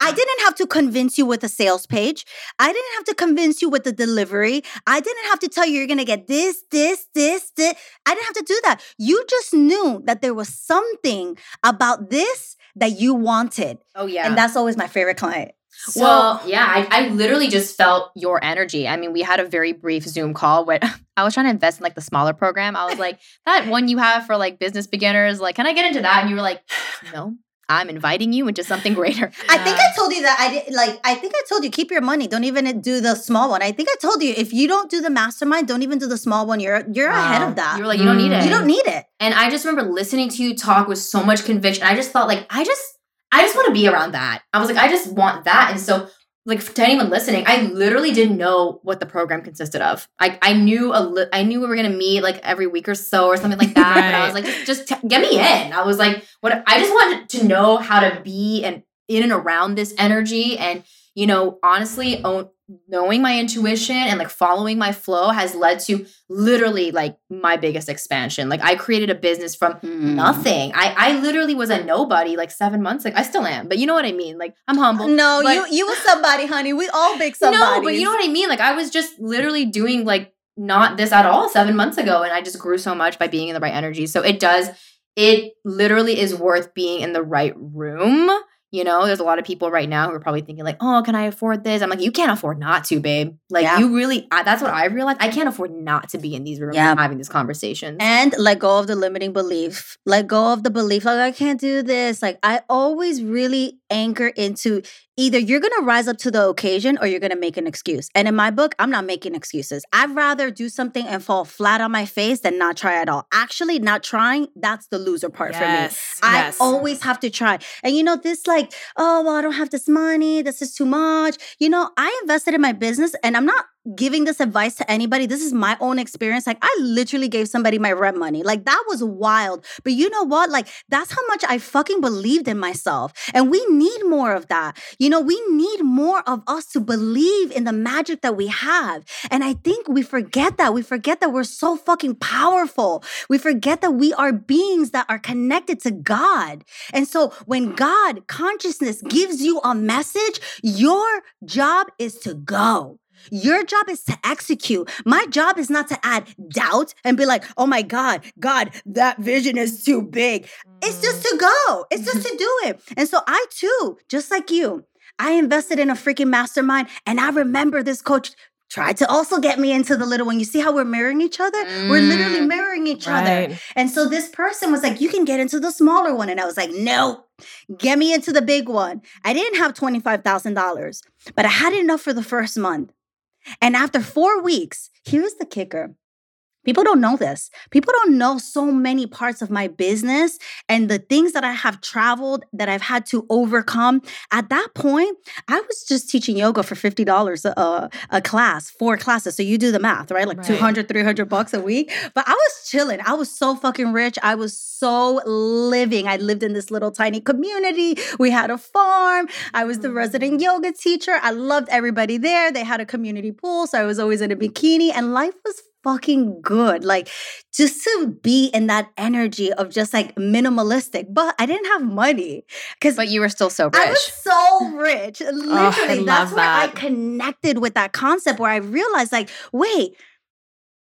I didn't have to convince you with a sales page. I didn't have to convince you with the delivery. I didn't have to tell you you're going to get this, this, this, this. I didn't have to do that. You just knew that there was something about this that you wanted. Oh, yeah. And that's always my favorite client. So, well, yeah, I, I literally just felt your energy. I mean, we had a very brief Zoom call where *laughs* I was trying to invest in like the smaller program. I was like, that one you have for like business beginners, like, can I get into that? And you were like, *sighs* no, I'm inviting you into something greater. *laughs* I think I told you that I did like I think I told you keep your money. Don't even do the small one. I think I told you if you don't do the mastermind, don't even do the small one. You're you're wow. ahead of that. You were like, you don't need mm. it. You don't need it. And I just remember listening to you talk with so much conviction. I just thought like I just I just want to be around that. I was like, I just want that. And so like to anyone listening, I literally didn't know what the program consisted of. I I knew a li- I knew we were gonna meet like every week or so or something like that. right. But I was like, just, just t- get me in. I was like, what? I just wanted to know how to be and in and around this energy, and you know, honestly, own knowing my intuition and like following my flow has led to literally like my biggest expansion. Like I created a business from mm. nothing. I I literally was a nobody like 7 months ago. I still am, but you know what I mean? Like I'm humble. No, you you were somebody, honey. We all big somebody. *laughs* No, but you know what I mean? Like I was just literally doing like not this at all 7 months ago and I just grew so much by being in the right energy. So it does it literally is worth being in the right room you know, there's a lot of people right now who are probably thinking like, "Oh, can I afford this?" I'm like, "You can't afford not to, babe." Like yeah. you really I, that's what I realized. I can't afford not to be in these rooms yeah. having these conversations. And let go of the limiting belief. Let go of the belief like I can't do this. Like I always really anchor into either you're going to rise up to the occasion or you're going to make an excuse. And in my book, I'm not making excuses. I'd rather do something and fall flat on my face than not try at all. Actually, not trying, that's the loser part yes, for me. Yes. I always have to try. And you know, this like, oh, well, I don't have this money. This is too much. You know, I invested in my business and I'm not giving this advice to anybody. This is my own experience. Like, I literally gave somebody my rent money. Like, that was wild. But you know what? Like, that's how much I fucking believed in myself. And we need more of that. You know, we need more of us to believe in the magic that we have. And I think we forget that. We forget that we're so fucking powerful. We forget that we are beings that are connected to God. And so when God consciousness gives you a message, your job is to go. Your job is to execute. My job is not to add doubt and be like, oh my God, God, that vision is too big. It's just to go, it's just to do it. And so I too, just like you, I invested in a freaking mastermind. And I remember this coach tried to also get me into the little one. You see how we're mirroring each other? Mm, we're literally mm, mirroring each right. other. And so this person was like, You can get into the smaller one. And I was like, No, get me into the big one. I didn't have $25,000, but I had enough for the first month. And after four weeks, here's the kicker People don't know this. People don't know so many parts of my business and the things that I have traveled that I've had to overcome. At that point, I was just teaching yoga for $50 a, a class, four classes. So you do the math, right? Like right. 200, 300 bucks a week. But I was chilling. I was so fucking rich. I was so living. I lived in this little tiny community. We had a farm. I was the resident mm. yoga teacher. I loved everybody there. They had a community pool. So I was always in a bikini and life was fucking good. Like just to be in that energy of just like minimalistic. But I didn't have money. Cause But you were still so rich. I was so rich. *laughs* Oh, literally. oh, that's where that. I connected with that concept where I realized like, wait,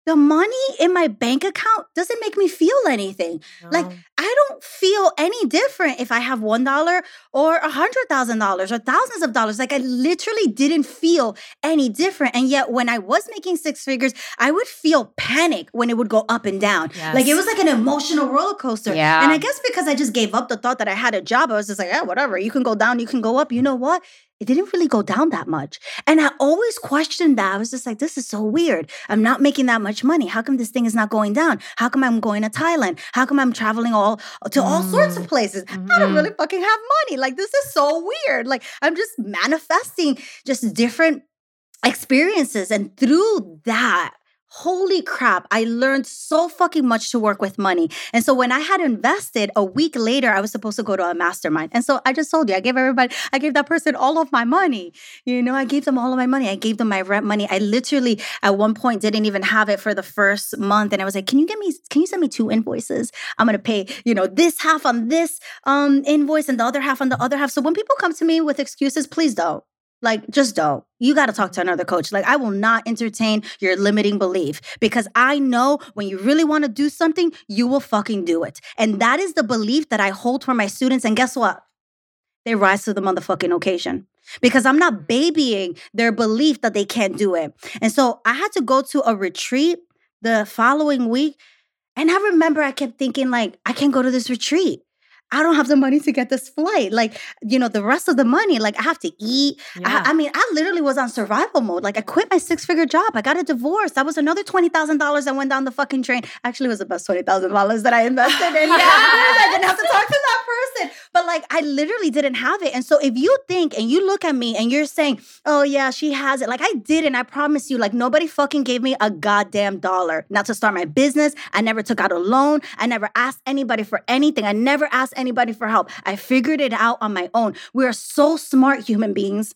the money in my bank account doesn't make me feel anything. No. Like I don't feel any different if I have one dollar or a hundred thousand dollars or thousands of dollars. Like I literally didn't feel any different. And yet when I was making six figures, I would feel panic when it would go up and down. Yes. Like it was like an emotional roller coaster. Yeah. And I guess because I just gave up the thought that I had a job, I was just like, yeah, whatever. You can go down, you can go up. You know what? It didn't really go down that much. And I always questioned that. I was just like, this is so weird. I'm not making that much money. How come this thing is not going down? How come I'm going to Thailand? How come I'm traveling all to all mm. sorts of mm, places? Mm-hmm. I don't really mm-hmm. fucking have money. Like, this is so weird. Like, I'm just manifesting just different experiences. And through that, holy crap, I learned so fucking much to work with money. And so when I had invested a week later, I was supposed to go to a mastermind. And so I just told you, I gave everybody, I gave that person all of my money. You know, I gave them all of my money. I gave them my rent money. I literally at one point didn't even have it for the first month. And I was like, can you get me, can you send me two invoices? I'm going to pay, you know, this half on this um, invoice and the other half on the other half. So when people come to me with excuses, please don't. Like, just don't. You got to talk to another coach. Like, I will not entertain your limiting belief because I know when you really want to do something, you will fucking do it. And that is the belief that I hold for my students. And guess what? They rise to the motherfucking occasion because I'm not babying their belief that they can't do it. And so I had to go to a retreat the following week. And I remember I kept thinking, like, I can't go to this retreat I don't have the money to get this flight. Like, you know, the rest of the money, like I have to eat. Yeah. I, I, mean, I literally was on survival mode. Like I quit my six figure job. I got a divorce. That was another $20,000 that went down the fucking drain. Actually, it was about $20,000 that I invested in. *laughs* yeah. I didn't have to talk to that person. But like, I literally didn't have it. And so if you think and you look at me and you're saying, oh yeah, she has it. Like I didn't. I promise you, like nobody fucking gave me a goddamn dollar. Not to start my business. I never took out a loan. I never asked anybody for anything. I never asked anybody for help. I figured it out on my own. We are so smart human beings.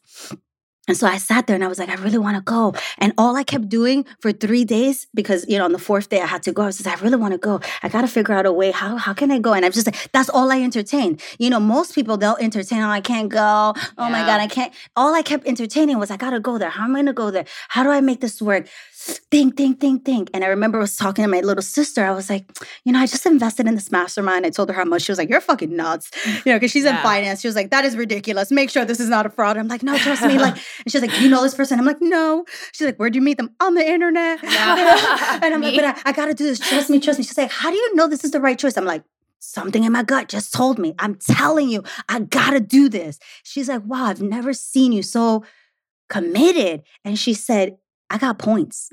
And so I sat there and I was like, I really want to go. And all I kept doing for three days, because you know, on the fourth day I had to go, I was just, I really want to go. I gotta figure out a way. How how can I go? And I'm just like, that's all I entertained. You know, most people they'll entertain, oh, I can't go. Oh yeah. my God, I can't. All I kept entertaining was I gotta go there. How am I gonna go there? How do I make this work? Think, think, think, think. And I remember I was talking to my little sister. I was like, you know, I just invested in this mastermind. I told her how much. She was like, you're fucking nuts. *laughs* You know, because she's yeah. in finance. She was like, that is ridiculous. Make sure this is not a fraud. I'm like, no, trust me. Like, *laughs* and she's like, you know this person? I'm like, no. She's like, where'd you meet them? On the internet. *laughs* Yeah. and I'm like, but I, I gotta do this. Trust me, trust me. She's like, how do you know this is the right choice? I'm like, something in my gut just told me. I'm telling you, I gotta do this. She's like, wow, I've never seen you so committed. And she said, I got points.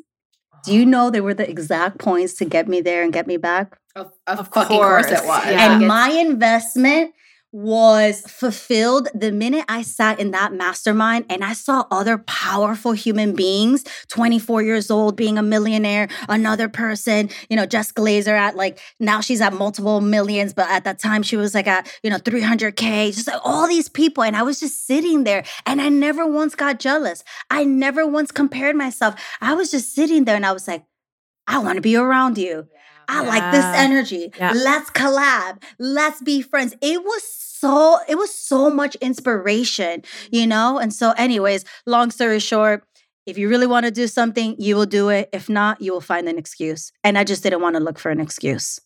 Do you know they were the exact points to get me there and get me back? Of, of, of fucking course. course it was. Yeah. And my investment was fulfilled the minute I sat in that mastermind and I saw other powerful human beings, 24 years old, being a millionaire, another person, you know, Jess Glazer at like, now she's at multiple millions, but at that time she was like at, you know, 300K, just like all these people. And I was just sitting there and I never once got jealous. I never once compared myself. I was just sitting there and I was like, I want to be around you. I yeah. like this energy. Yeah. Let's collab. Let's be friends. It was so it was so much inspiration, you mm-hmm. know? And so anyways, long story short, if you really want to do something, you will do it. If not, you will find an excuse. And I just didn't want to look for an excuse.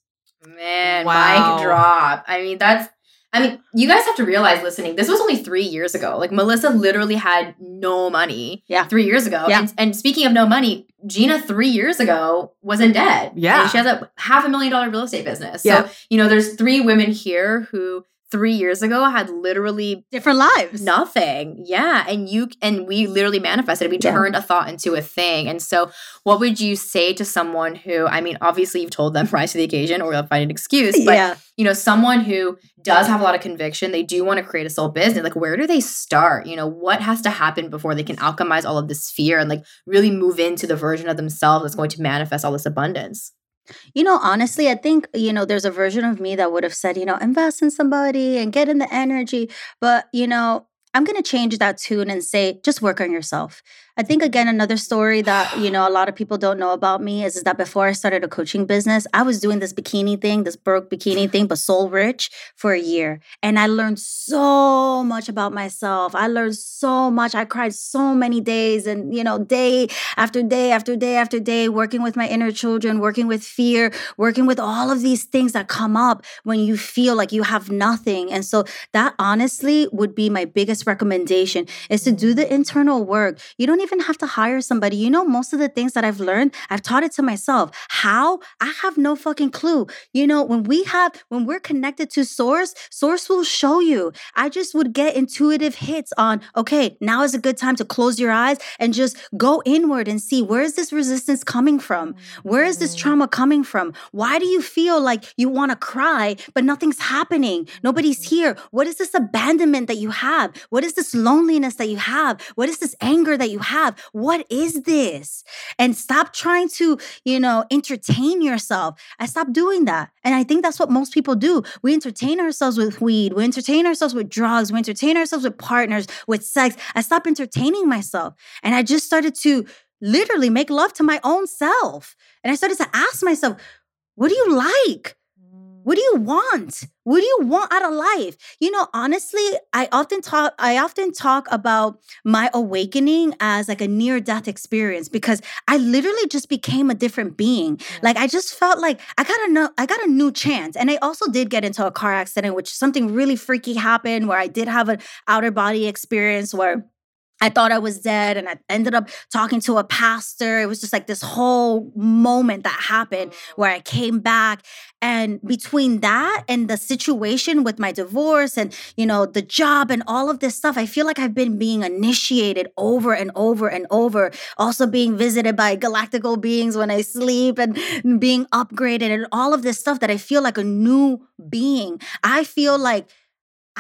Man, wow. mic drop. I mean, that's I mean, you guys have to realize listening, this was only three years ago. Like Melissa literally had no money yeah. three years ago. Yeah. And, and speaking of no money, Gina three years ago was in debt. Yeah. And she has a half a million dollar real estate business. Yeah. So, you know, there's three women here who three years ago I had literally different lives. Nothing. Yeah. And you and we literally manifested we yeah. turned a thought into a thing. And so what would you say to someone who i mean obviously you've told them *laughs* rise to the occasion or they'll find an excuse but yeah. you know someone who does have a lot of conviction they do want to create a soul business like where do they start? You know what has to happen before they can alchemize all of this fear and like really move into the version of themselves that's going to manifest all this abundance you know, honestly, I think, you know, there's a version of me that would have said, you know, invest in somebody and get in the energy. But, you know, I'm going to change that tune and say, just work on yourself. I think again another story that you know a lot of people don't know about me is, is that before I started a coaching business, I was doing this bikini thing, this broke bikini thing, but soul rich for a year, and I learned so much about myself. I learned so much. I cried so many days, and you know, day after day after day after day, working with my inner children, working with fear, working with all of these things that come up when you feel like you have nothing. And so that honestly would be my biggest recommendation is to do the internal work. You don't even even have to hire somebody. You know, most of the things that I've learned, I've taught it to myself. How? I have no fucking clue. You know, when we have, when we're connected to source, source will show you. I just would get intuitive hits on, okay, now is a good time to close your eyes and just go inward and see where is this resistance coming from? Where is this mm. trauma coming from? Why do you feel like you want to cry, but nothing's happening? Nobody's here. What is this abandonment that you have? What is this loneliness that you have? What is this anger that you have? What is this? And stop trying to, you know, entertain yourself. I stopped doing that. And I think that's what most people do. We entertain ourselves with weed, we entertain ourselves with drugs, we entertain ourselves with partners, with sex. I stopped entertaining myself. And I just started to literally make love to my own self. And I started to ask myself, what do you like? What do you want? What do you want out of life? You know, honestly, I often talk I often talk about my awakening as like a near death experience because I literally just became a different being. Like I just felt like I got a no, I got a new chance. And I also did get into a car accident which something really freaky happened where I did have an outer body experience where I thought I was dead and I ended up talking to a pastor. It was just like this whole moment that happened oh. where I came back. And between that and the situation with my divorce and, you know, the job and all of this stuff, I feel like I've been being initiated over and over and over. Also being visited by galactical beings when I sleep and being upgraded and all of this stuff that I feel like a new being. I feel like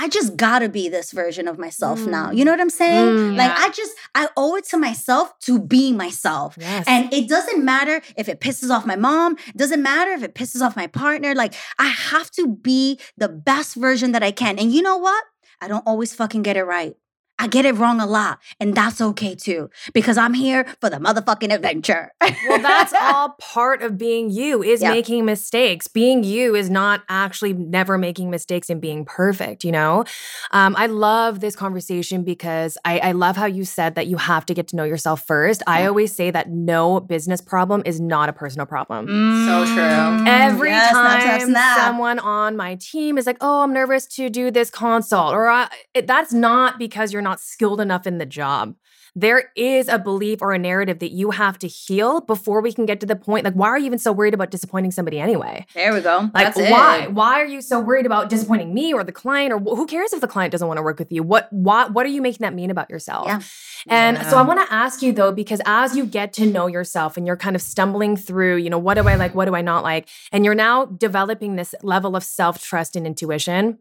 I just gotta be this version of myself mm. now. You know what I'm saying? Mm, like yeah. I just I owe it to myself to be myself. Yes. And it doesn't matter if it pisses off my mom, doesn't matter if it pisses off my partner. Like I have to be the best version that I can. And you know what? I don't always fucking get it right. I get it wrong a lot, and that's okay too, because I'm here for the motherfucking adventure. well, that's *laughs* all part of being you is yep. making mistakes. Being you is not actually never making mistakes and being perfect, you know? Um, I love this conversation because I, I, love how you said that you have to get to know yourself first. I always say that no business problem is not a personal problem. Mm, so true. Every yes, time snap, snap, snap. someone on my team is like, oh, I'm nervous to do this consult, or uh, it, that's not because you're not not skilled enough in the job. There is a belief or a narrative that you have to heal before we can get to the point. Like, why are you even so worried about disappointing somebody anyway? There we go. Like, That's why? It. Why are you so worried about disappointing me or the client? Or who cares if the client doesn't want to work with you? What? What? What are you making that mean about yourself? Yeah. And yeah. so I want to ask you though, because as you get to know yourself and you're kind of stumbling through, you know, what do I like? What do I not like? And you're now developing this level of self trust and intuition.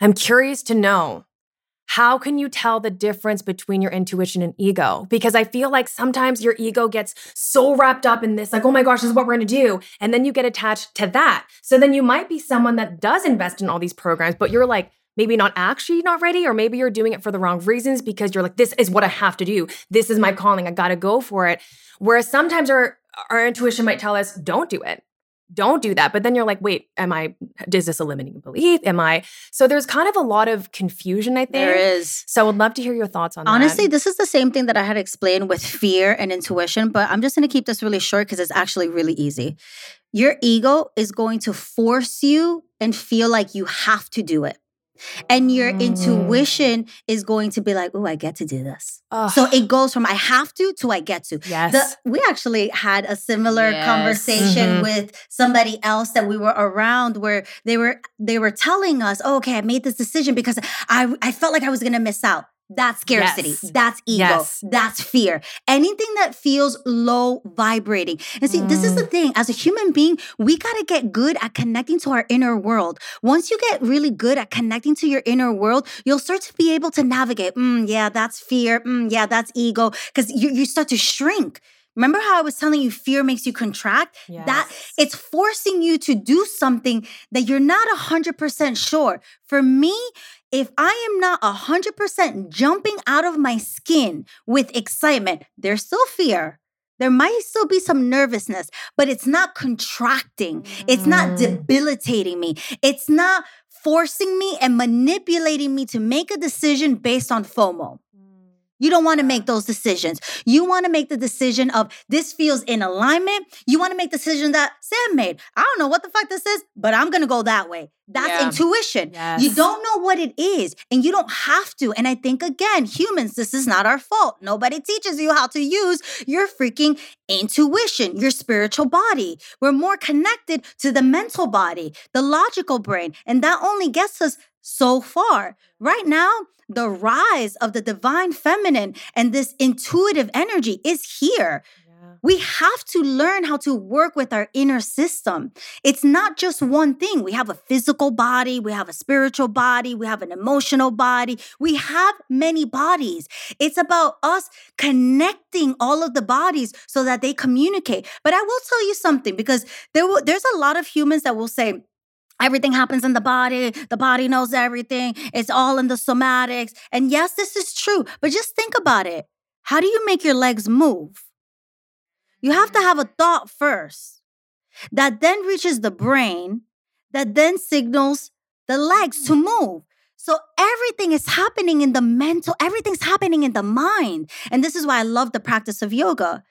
I'm curious to know how can you tell the difference between your intuition and ego? Because I feel like sometimes your ego gets so wrapped up in this, like, oh my gosh, this is what we're gonna do. And then you get attached to that. So then you might be someone that does invest in all these programs, but you're like, maybe not actually not ready, or maybe you're doing it for the wrong reasons because you're like, this is what I have to do. This is my calling. I gotta go for it. Whereas sometimes our our intuition might tell us, don't do it don't do that. But then you're like, wait, am I, is this a limiting belief? Am I? So there's kind of a lot of confusion, I think. There is. So I would love to hear your thoughts on that. Honestly, that. this is the same thing that I had explained with fear and intuition, but I'm just going to keep this really short because it's actually really easy. Your ego is going to force you and feel like you have to do it. And your mm. intuition is going to be like, oh, I get to do this. Ugh. So it goes from I have to to I get to. Yes. The, we actually had a similar yes. conversation mm-hmm. with somebody else that we were around where they were they were telling us, oh, okay, I made this decision because I I felt like I was gonna miss out. That's scarcity. Yes. That's ego. Yes. That's fear. Anything that feels low vibrating. And see, mm. this is the mm. thing. As a human being, we got to get good at connecting to our inner world. Once you get really good at connecting to your inner world, you'll start to be able to navigate. Mm, yeah, that's fear. Mm, yeah, that's ego. Because you, you start to shrink. Remember how I was telling you fear makes you contract? Yes. That it's forcing you to do something that you're not 100% sure. For me, if I am not 100% jumping out of my skin with excitement, there's still fear. There might still be some nervousness, but it's not contracting. Mm. It's not mm. debilitating me. It's not forcing me and manipulating me to make a decision based on FOMO. You don't want to make those decisions. You want to make the decision of this feels in alignment. You want to make the decision that Sam made. I don't know what the fuck this is, but I'm going to go that way. That's yeah. intuition. Yes. You don't know what it is and you don't have to. And I think again, humans, this is not our fault. Nobody teaches you how to use your freaking intuition, your spiritual body. We're more connected to the mental body, the logical brain, and that only gets us so far. Right now, the rise of the divine feminine and this intuitive energy is here. We have to learn how to work with our inner system. It's not just one thing. We have a physical body, we have a spiritual body, we have an emotional body, we have many bodies. It's about us connecting all of the bodies so that they communicate. But I will tell you something because there will, there's a lot of humans that will say, Everything happens in the body. The body knows everything. It's all in the somatics. And yes, this is true, but just think about it. How do you make your legs move? You have to mm-hmm. have a thought first that then reaches the brain, that then signals the legs to mm-hmm. move. So everything is happening in the mental, everything's happening in the mind. And this is why I love the practice of yoga.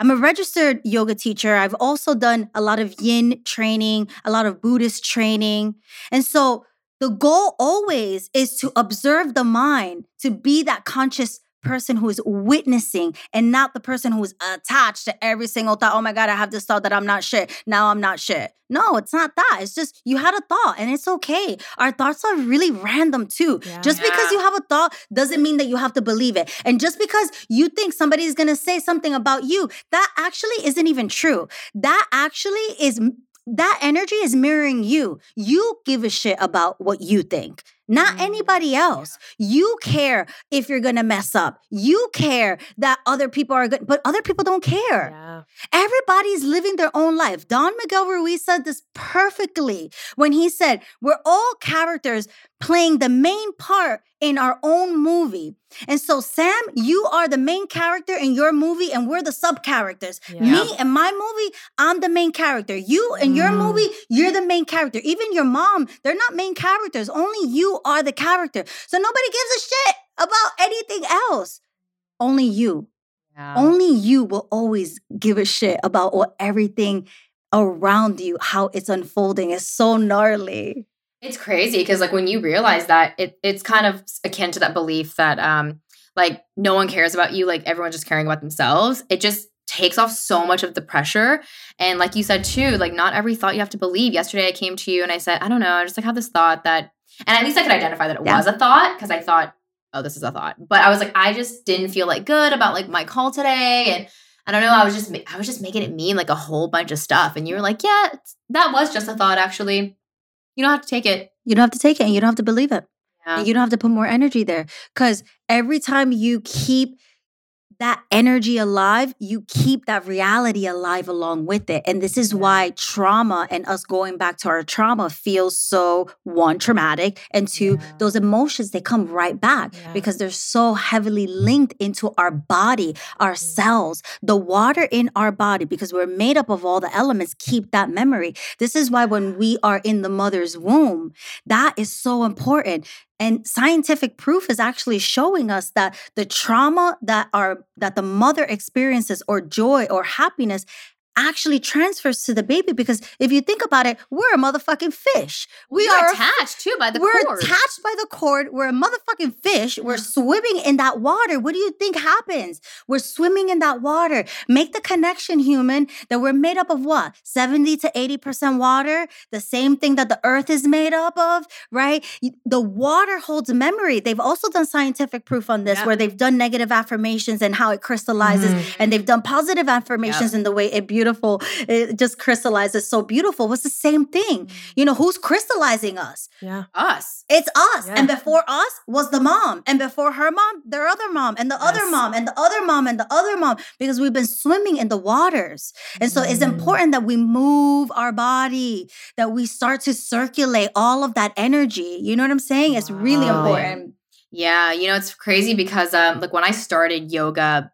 I'm a registered yoga teacher. I've also done a lot of yin training, a lot of Buddhist training. And so the goal always is to observe the mind, to be that conscious person who is witnessing and not the person who is attached to every single thought. Oh my God, I have this thought that I'm not shit. Now I'm not shit. No, it's not that. It's just you had a thought and it's okay. Our thoughts are really random too. Yeah. Just because you have a thought doesn't mean that you have to believe it. And just because you think somebody is going to say something about you, that actually isn't even true. That actually is that energy is mirroring you. You give a shit about what you think not anybody else. You care if you're gonna mess up. You care that other people are good, but other people don't care. Yeah. Everybody's living their own life. Don Miguel Ruiz said this perfectly when he said, We're all characters playing the main part in our own movie. And so, Sam, you are the main character in your movie, and we're the sub characters. Yeah. Me and my movie, I'm the main character. You and your mm. movie, you're the main character. Even your mom, they're not main characters. Only you are the character. So, nobody gives a shit about anything else. Only you. Yeah. Only you will always give a shit about what everything around you, how it's unfolding. is so gnarly. It's crazy because like when you realize that it it's kind of akin to that belief that um like no one cares about you, like everyone's just caring about themselves. It just takes off so much of the pressure. And like you said too, like not every thought you have to believe. Yesterday I came to you and I said, I don't know, I just like have this thought that and at least I could identify that it yeah. was a thought because I thought, oh, this is a thought. But I was like, I just didn't feel like good about like my call today and I don't know. I was just I was just making it mean like a whole bunch of stuff, and you were like, "Yeah, that was just a thought. Actually, you don't have to take it. You don't have to take it and you don't have to believe it. Yeah. you don't have to put more energy there. Because every time you keep that energy alive, you keep that reality alive along with it. And this is why trauma and us going back to our trauma feels so one traumatic and two yeah. those emotions they come right back yeah. because they're so heavily linked into our body, our mm. cells, the water in our body because we're made up of all the elements keep that memory. This is why when we are in the mother's womb, that is so important. And scientific proof is actually showing us that the trauma that our that the mother experiences or joy or happiness actually transfers to the baby because if you think about it, we're a motherfucking fish. We You're are attached too by the we're cord. attached by the cord. We're a motherfucking fish. We're swimming in that water. What do you think happens? We're swimming in that water. Make the connection, human, that we're made up of what? 70 to 80% water, the same thing that the earth is made up of, right? The water holds memory. They've also done scientific proof on this where they've done negative affirmations and how it crystallizes, mm. and they've done positive affirmations in the way it beautifies beautiful. It just crystallizes so beautiful. What's the same thing? Mm. You know, who's crystallizing us? Yeah. Us. It's us. Yeah. And before us was the mom. And before her mom, their other mom, and the yes. other mom, and the other mom, and the other mom, because we've been swimming in the waters. And so mm. it's important that we move our body, that we start to circulate all of that energy. You know what I'm saying? It's really important. Yeah, you know, it's crazy because um like when I started yoga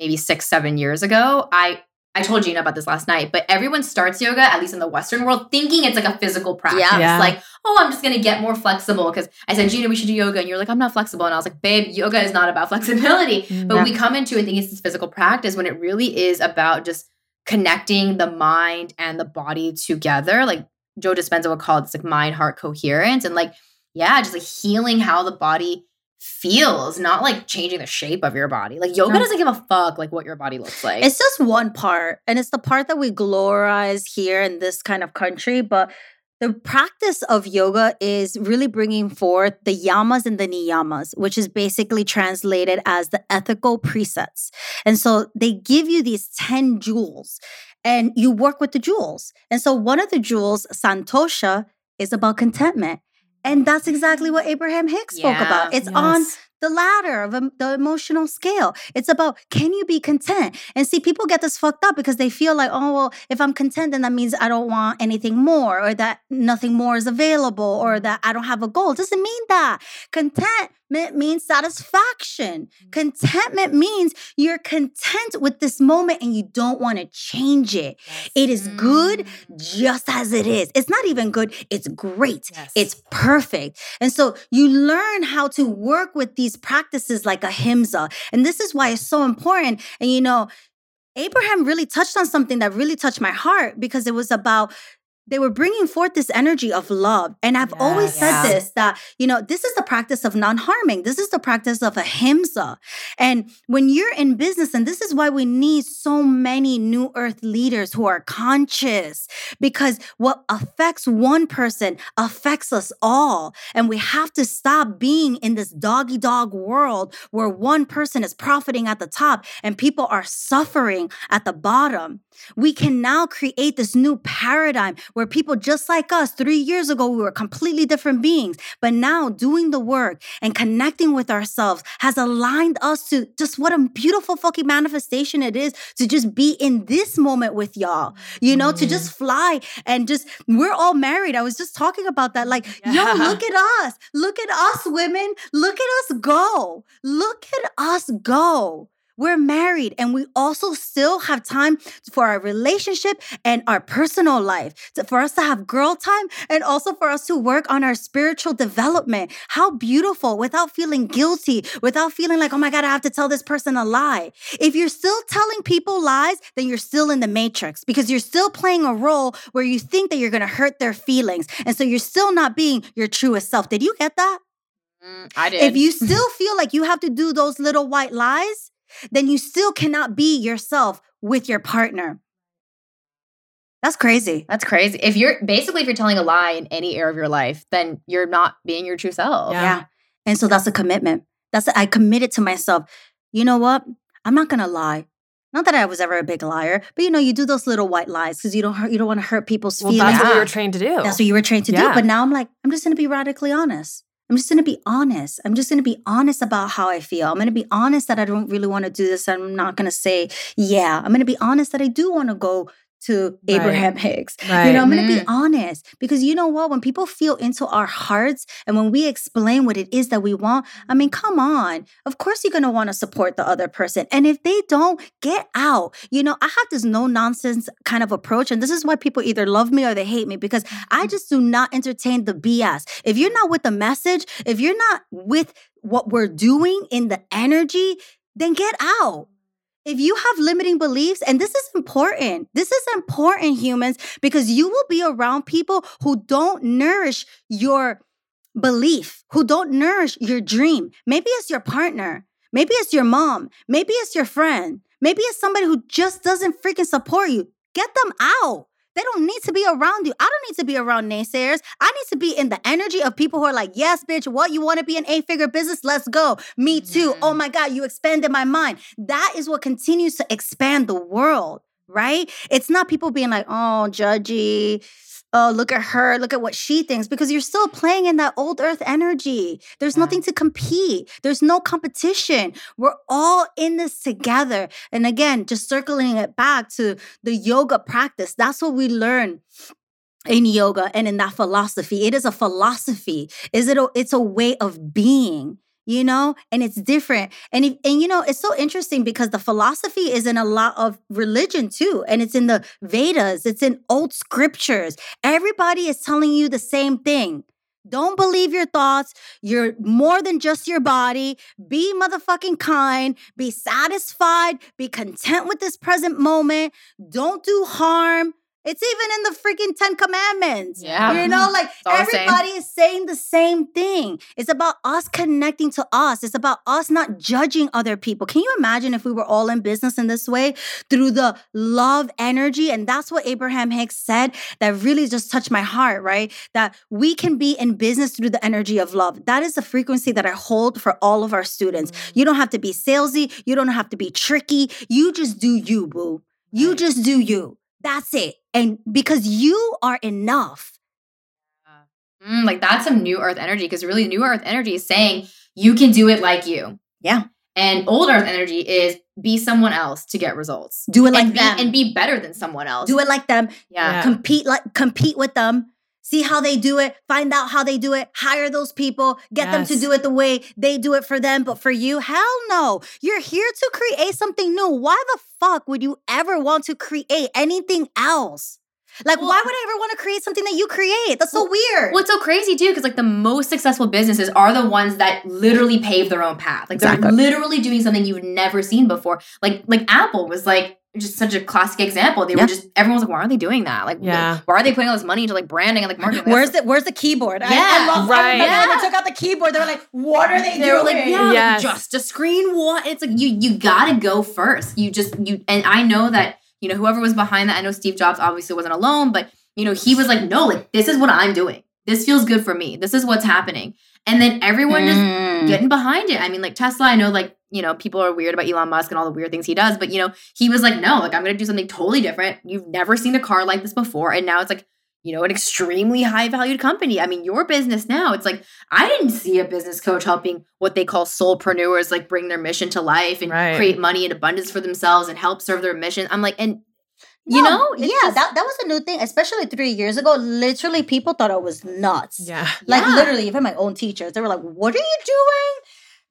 maybe 6 7 years ago, I I told Gina about this last night, but everyone starts yoga, at least in the Western world, thinking it's like a physical practice. Yeah. yeah. Like, oh, I'm just gonna get more flexible. Because I said, Gina, we should do yoga. And you're like, I'm not flexible. And I was like, babe, yoga is not about *laughs* flexibility. But we come into it thinking it's this physical practice when it really is about just connecting the mind and the body together. Like Joe Dispenza would call it this like mind heart coherence. And like, yeah, just like healing how the body feels, not like changing the shape of your body. Like yoga no. doesn't give a fuck like what your body looks like. It's just one part, and it's the part that we glorize here in this kind of country, but the practice of yoga is really bringing forth the yamas and the niyamas, which is basically translated as the ethical precepts. And so they give you these 10 jewels and you work with the jewels. And so one of the jewels, Santosha, is about contentment. And that's exactly what Abraham Hicks yeah, spoke about. It's yes. on the ladder of the emotional scale. It's about can you be content? And see, people get this fucked up because they feel like, oh, well, if I'm content, then that means I don't want anything more, or that nothing more is available, or mm. that I don't have a goal. It doesn't mean that. Content means satisfaction. Mm. Contentment means you're content with this moment and you don't want to change it. Yes. It is good mm. just as it is. It's not even good, it's great. Yes. It's perfect. And so you learn how to work with these practices like a ahimsa. And this is why it's so important. And you know, Abraham really touched on something that really touched my heart because it was about they were bringing forth this energy of love. And I've always said this that, you know, this is the practice of non harming. This is the practice of ahimsa. And when you're in business, and this is why we need so many new earth leaders who are conscious, because what affects one person affects us all. And we have to stop being in this doggy dog world where one person is profiting at the top and people are suffering at the bottom. We can now create this new paradigm where people just like us, three years ago, we were completely different beings. But now doing the work and connecting with ourselves has aligned us to just what a beautiful fucking manifestation it is to just be in this moment with y'all, you know, mm. to just fly and just, we're all married. I was just talking about that. Like, yeah. yo, look *laughs* at us. Look at us, women. Look at us go. Look at us go. We're married and we also still have time for our relationship and our personal life, for us to have girl time and also for us to work on our spiritual development. How beautiful without feeling guilty, without feeling like, oh my God, I have to tell this person a lie. If you're still telling people lies, then you're still in the matrix because you're still playing a role where you think that you're going to hurt their feelings. And so you're still not being your truest self. Did you get that? Mm, I did. If you *laughs* still feel like you have to do those little white lies, then you still cannot be yourself with your partner. That's crazy. That's crazy. If you're basically if you're telling a lie in any area of your life, then you're not being your true self. Yeah. yeah. And so that's a commitment. That's a, I committed to myself. You know what? I'm not gonna lie. Not that I was ever a big liar, but you know, you do those little white lies because you don't hurt, you don't want to hurt people's well, feelings. That's what you were trained to do. That's what you were trained to yeah. do. But now I'm like, I'm just gonna be radically honest. I'm just going to be honest. I'm just going to be honest about how I feel. I'm going to be honest that I don't really want to do this. I'm not going to say, yeah. I'm going to be honest that I do want to go to Abraham. Hicks. Right. You know, I'm going to mm. be honest because you know what? When people feel into our hearts and when we explain what it is that we want, I mean, come on. Of course, you're going to want to support the other person. And if they don't, get out. You know, I have this no nonsense kind of approach. And this is why people either love me or they hate me because I mm-hmm. just do not entertain the BS. If you're not with the message, if you're not with what we're doing in the energy, then get out if you have limiting beliefs, and this is important, this is important, humans, because you will be around people who don't nourish your belief, who don't nourish your dream. Maybe it's your partner, maybe it's your mom, maybe it's your friend, maybe it's somebody who just doesn't freaking support you. Get them out. They don't need to be around you. I don't need to be around naysayers. I need to be in the energy of people who are like, yes, bitch, what? You want to be an eight figure business? Let's go. Me too. Mm-hmm. Oh my God, you expanded my mind. That is what continues to expand the world, right? It's not people being like, oh, judgy oh, look at her, look at what she thinks, because you're still playing in that old earth energy. There's yeah. nothing to compete, there's no competition. We're all in this together. And again, just circling it back to the yoga practice, that's what we learn in yoga and in that philosophy. It is a philosophy. Is it a, it's a way of being you know and it's different and if, and you know it's so interesting because the philosophy is in a lot of religion too and it's in the vedas it's in old scriptures everybody is telling you the same thing don't believe your thoughts. You're more than just your body. Be motherfucking kind. Be satisfied. Be content with this present moment. Don't do harm. It's even in the freaking Ten Commandments. Yeah. You know, *laughs* like everybody is saying the same thing. It's about us connecting to us. It's about us not judging other people. Can you imagine if we were all in business in this way through the love energy? And that's what Abraham Hicks said that really just touched my heart, right? That we can be in business through the energy of love. That is the frequency that I hold for all of our students. Mm-hmm. You don't have to be salesy. You don't have to be tricky. You just do you, boo. You just do you. That's it. And because you are enough. Mm, like that's some new earth energy because really new earth energy is saying you can do it like you. Yeah. And old earth energy is be someone else to get results. Do it like and be, them and be better than someone else. Do it like them. Yeah. yeah. Compete like compete with them see how they do it, find out how they do it, hire those people, get yes. them to do it the way they do it for them. But for you, hell no. You're here to create something new. Why the fuck would you ever want to create anything else? Like, well, why would I ever want to create something that you create? That's so well, weird. Well, it's so crazy too, because like the most successful businesses are the ones that literally pave their own path. Like exactly. they're literally doing something you've never seen before. Like like Apple was like just such a classic example. They yeah. were just everyone was like, why are they doing that? Like, yeah. why are they putting all this money into like branding and like marketing? Where's the Where's the keyboard? Yeah, I, I love right. Yeah. When they took out the keyboard, they were like, what are they, doing? they doing? like, yeah, yes. like, just a screen. What? It's like you you gotta go first. You just you and I know that you know whoever was behind that. I know Steve Jobs obviously wasn't alone, but you know he was like, no, like this is what I'm doing. This feels good for me. This is what's happening. And then everyone mm. just getting behind it. I mean, like Tesla, I know like you know, people are weird about Elon Musk and all the weird things he does, but you know, he was like, no, like I'm gonna do something totally different. You've never seen a car like this before. And now it's like, you know, an extremely high valued company. I mean, your business now, it's like, I didn't see a business coach helping what they call soulpreneurs like bring their mission to life and right. create money and abundance for themselves and help serve their mission. I'm like, and you no, know yeah just, that, that was a new thing especially three years ago literally people thought i was nuts. Yeah. Like yeah. literally even my own teachers they were like what are you doing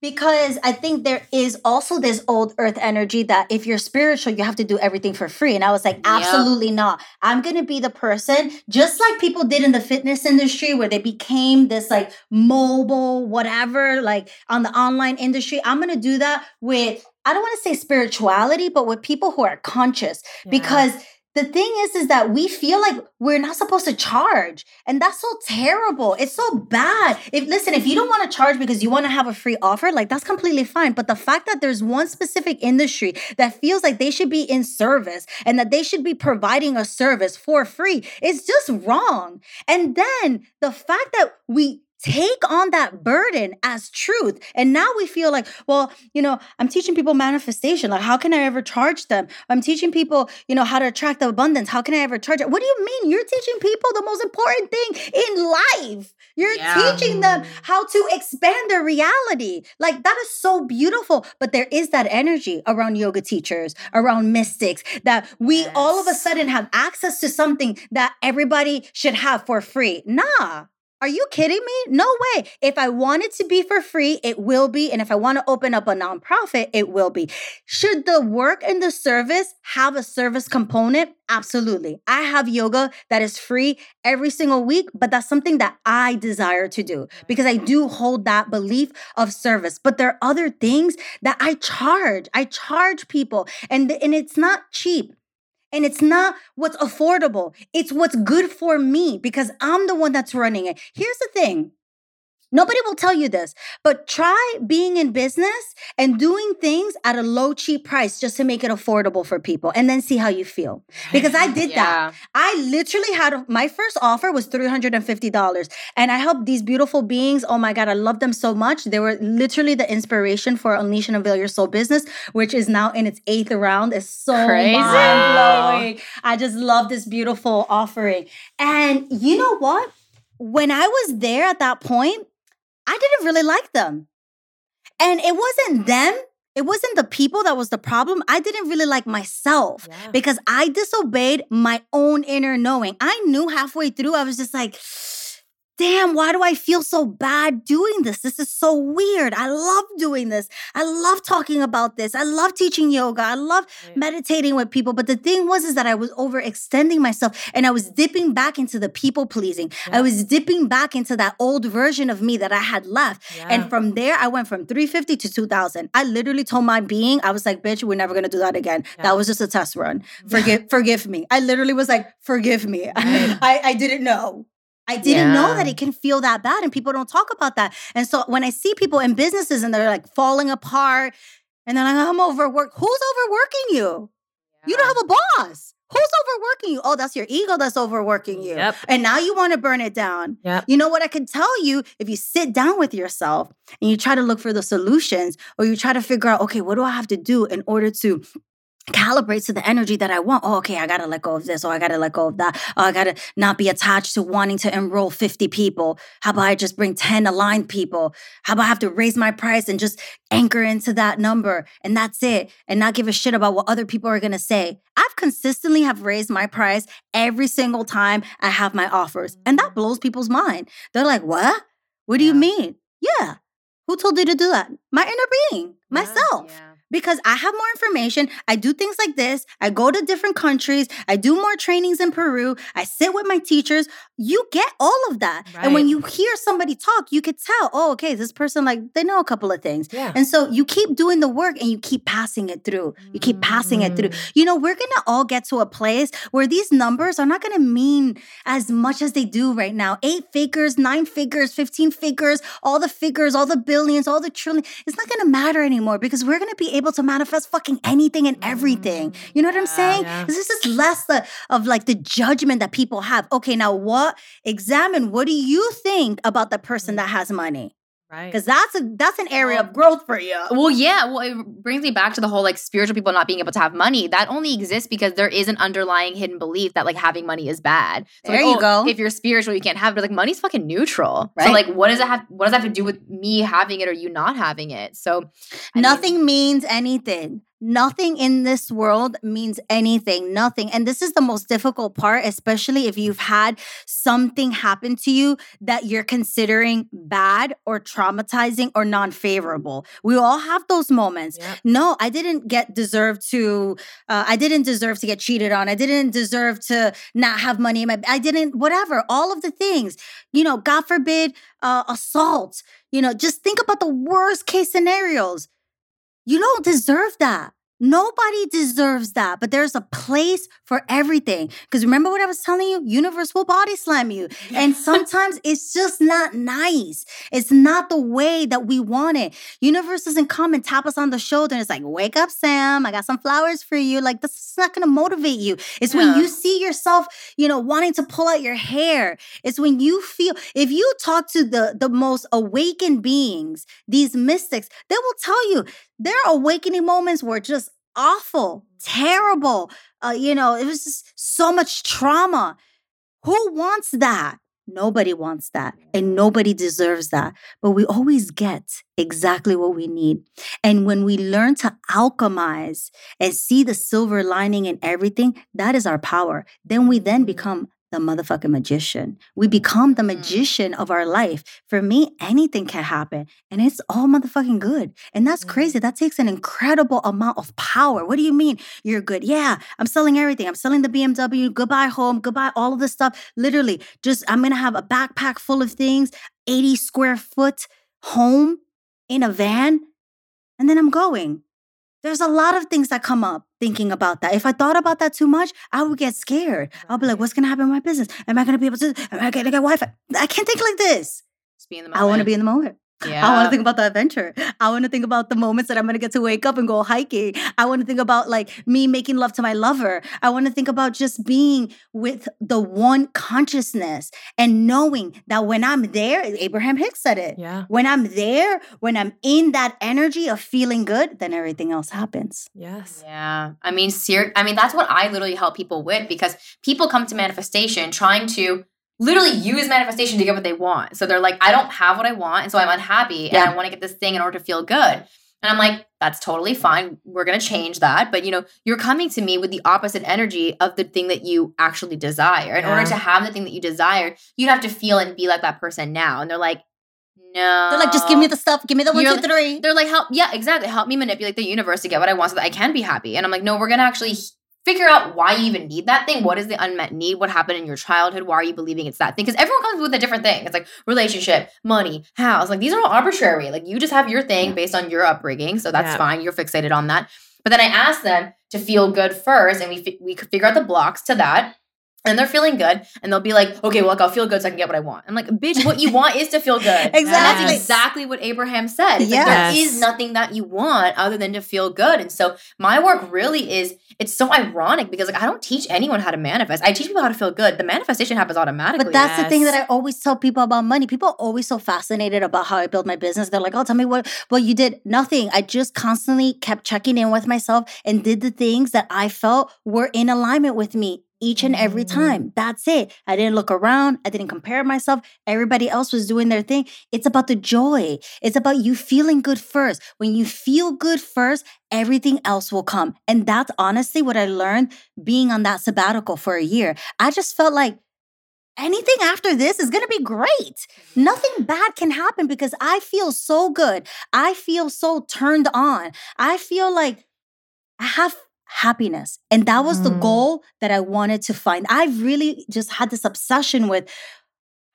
because I think there is also this old earth energy that if you're spiritual, you have to do everything for free. And I was like, absolutely yep. not. I'm going to be the person, just like people did in the fitness industry, where they became this like mobile, whatever, like on the online industry. I'm going to do that with, I don't want to say spirituality, but with people who are conscious yeah. because the thing is is that we feel like we're not supposed to charge and that's so terrible. It's so bad. If listen if you don't want to charge because you want to have a free offer like that's completely fine but the fact that there's one specific industry that feels like they should be in service and that they should be providing a service for free is just wrong. And then the fact that we take on that burden as truth. And now we feel like, well, you know, I'm teaching people manifestation. Like, how can I ever charge them? I'm teaching people, you know, how to attract the abundance. How can I ever charge it? What do you mean? You're teaching people the most important thing in life. You're yeah. teaching them how to expand their reality. Like, that is so beautiful. But there is that energy around yoga teachers, around mystics, that we yes. all of a sudden have access to something that everybody should have for free. Nah, are you kidding me? No way. If I want it to be for free, it will be. And if I want to open up a nonprofit, it will be. Should the work and the service have a service component? Absolutely. I have yoga that is free every single week, but that's something that I desire to do because I do hold that belief of service. But there are other things that I charge. I charge people and, and it's not cheap. And it's not what's affordable, it's what's good for me because I'm the one that's running it. Here's the thing Nobody will tell you this, but try being in business and doing things at a low, cheap price just to make it affordable for people and then see how you feel. Because I *laughs* did yeah. that. I literally had my first offer was $350 and I helped these beautiful beings. Oh my God, I love them so much. They were literally the inspiration for Unleash and Unveil Your Soul business, which is now in its eighth round. It's so crazy. blowing. I just love this beautiful offering. And you know what? When I was there at that point, I didn't really like them. And it wasn't mm. them. It wasn't the people that was the problem. I didn't really like myself yeah. because I disobeyed my own inner knowing. I knew halfway through, I was just like, damn, why do I feel so bad doing this? This is so weird. I love doing this. I love talking about this. I love teaching yoga. I love right. meditating with people. But the thing was, is that I was overextending myself and I was dipping back into the people pleasing. Yeah. I was dipping back into that old version of me that I had left. Yeah. And from there, I went from 350 to 2000. I literally told my being, I was like, bitch, we're never going to do that again. Yeah. That was just a test run. *laughs* Forgive, forgive me. I literally was like, forgive me. *laughs* Right. I, I didn't know. I didn't yeah. know that it can feel that bad and people don't talk about that. And so when I see people in businesses and they're like falling apart and they're like, I'm overworked. Who's overworking you? Yeah. You don't have a boss. Who's overworking you? Oh, that's your ego that's overworking you. Yep. And now you want to burn it down. Yep. You know what I can tell you? If you sit down with yourself and you try to look for the solutions or you try to figure out, okay, what do I have to do in order to calibrates to the energy that I want. Oh, okay, I gotta let go of this. Oh, I gotta let go of that. Oh, I gotta not be attached to wanting to enroll 50 people. How about I just bring 10 aligned people? How about I have to raise my price and just anchor into that number and that's it and not give a shit about what other people are gonna say? I've consistently have raised my price every single time I have my offers. And that blows people's mind. They're like, what? What do yeah. you mean? Yeah. Who told you to do that? My inner being, myself. Yeah because I have more information. I do things like this. I go to different countries. I do more trainings in Peru. I sit with my teachers. You get all of that. Right. And when you hear somebody talk, you could tell, oh, okay, this person, like, they know a couple of things. Yeah. And so you keep doing the work and you keep passing it through. You keep passing mm. it through. Mm. You know, we're going to all get to a place where these numbers are not going to mean as much as they do right now. Eight figures, nine figures, 15 figures, all the figures, all the billions, all the trillion. It's not going to matter anymore because we're going to be able to manifest fucking anything and everything. Mm, you know what yeah, I'm saying? Yeah. This is less the, of like the judgment that people have. Okay, now what? Examine what do you think about the person that has money? Right. Because that's a that's an area of growth for you. Well, yeah. Well, it brings me back to the whole like spiritual people not being able to have money. That only exists because there is an underlying hidden belief that like having money is bad. So, there like, you oh, go. If you're spiritual, you can't have it. But like money's fucking neutral. Right. So like what does it have what does that have to do with me having it or you not having it? So I nothing mean, means anything. Nothing in this world means anything, nothing. And this is the most difficult part, especially if you've had something happen to you that you're considering bad or traumatizing or non favorable. We all have those moments. Yeah. No, I didn't get deserve to, uh, I didn't deserve to get cheated on. I didn't deserve to not have money in my, I didn't, whatever, all of the things, you know, God forbid, uh, assault, you know, just think about the worst case scenarios you don't deserve that. Nobody deserves that, but there's a place for everything. Because remember what I was telling you? Universe will body slam you. And sometimes *laughs* it's just not nice. It's not the way that we want it. Universe doesn't come and tap us on the shoulder and it's like, wake up, Sam. I got some flowers for you. Like, this is not going to motivate you. It's yeah. when you see yourself, you know, wanting to pull out your hair. It's when you feel, if you talk to the, the most awakened beings, these mystics, they will tell you their awakening moments were just awful, terrible. Uh, you know, it was just so much trauma. Who wants that? Nobody wants that, and nobody deserves that. But we always get exactly what we need. And when we learn to alchemize and see the silver lining in everything, that is our power. Then we then become the motherfucking magician. We become the mm. magician of our life. For me, anything can happen and it's all motherfucking good. And that's crazy. That takes an incredible amount of power. What do you mean you're good? Yeah, I'm selling everything. I'm selling the BMW. Goodbye home. Goodbye all of this stuff. Literally, just I'm going to have a backpack full of things, 80 square foot home in a van. And then I'm going. There's a lot of things that come up thinking about that. If I thought about that too much, I would get scared. I'll be like, what's gonna happen in my business? Am I gonna be able to am I gonna get Wi-Fi? I can't think like this. I want to be in the moment. Yeah. I want to think about the adventure. I want to think about the moments that I'm going to get to wake up and go hiking. I want to think about like me making love to my lover. I want to think about just being with the one consciousness and knowing that when I'm there, Abraham Hicks said it. Yeah. When I'm there, when I'm in that energy of feeling good, then everything else happens. Yes. Yeah. I mean, ser- I mean, that's what I literally help people with because people come to manifestation trying to literally use manifestation to get what they want. So they're like, I don't have what I want, and so I'm unhappy, yeah. and I want to get this thing in order to feel good. And I'm like, that's totally fine. We're going to change that. But, you know, you're coming to me with the opposite energy of the thing that you actually desire. In yeah. order to have the thing that you desire, you'd have to feel and be like that person now. And they're like, no. They're like, just give me the stuff. Give me the one, You're, two, three. They're like, help. Yeah, exactly. Help me manipulate the universe to get what I want so that I can be happy. And I'm like, no, we're going to actually figure out why you even need that thing. What is the unmet need? What happened in your childhood? Why are you believing it's that thing? Because everyone comes with a different thing. It's like relationship, money, house. Like these are all arbitrary. Like you just have your thing based on your upbringing. So that's yeah. fine. You're fixated on that. But then I ask them to feel good first, and we, we could figure out the blocks to that and they're feeling good and they'll be like okay well i'll feel good so i can get what i want. I'm like bitch what you want is to feel good. Exactly that's exactly. what abraham said. It's yes. like there is nothing that you want other than to feel good. And so my work really is it's so ironic because like i don't teach anyone how to manifest. I teach people how to feel good. The manifestation happens automatically. But that's yes. the thing that i always tell people about money. People are always so fascinated about how i build my business. They're like oh tell me what what you did. Nothing. I just constantly kept checking in with myself and did the things that i felt were in alignment with me each and every mm. time. That's it. I didn't look around. I didn't compare myself. Everybody else was doing their thing. It's about the joy. It's about you feeling good first. When you feel good first, everything else will come. And that's honestly what I learned being on that sabbatical for a year. I just felt like anything after this is going to be great. Nothing bad can happen because I feel so good. I feel so turned on. I feel like I have happiness. And that was mm. the goal that I wanted to find. I've really just had this obsession with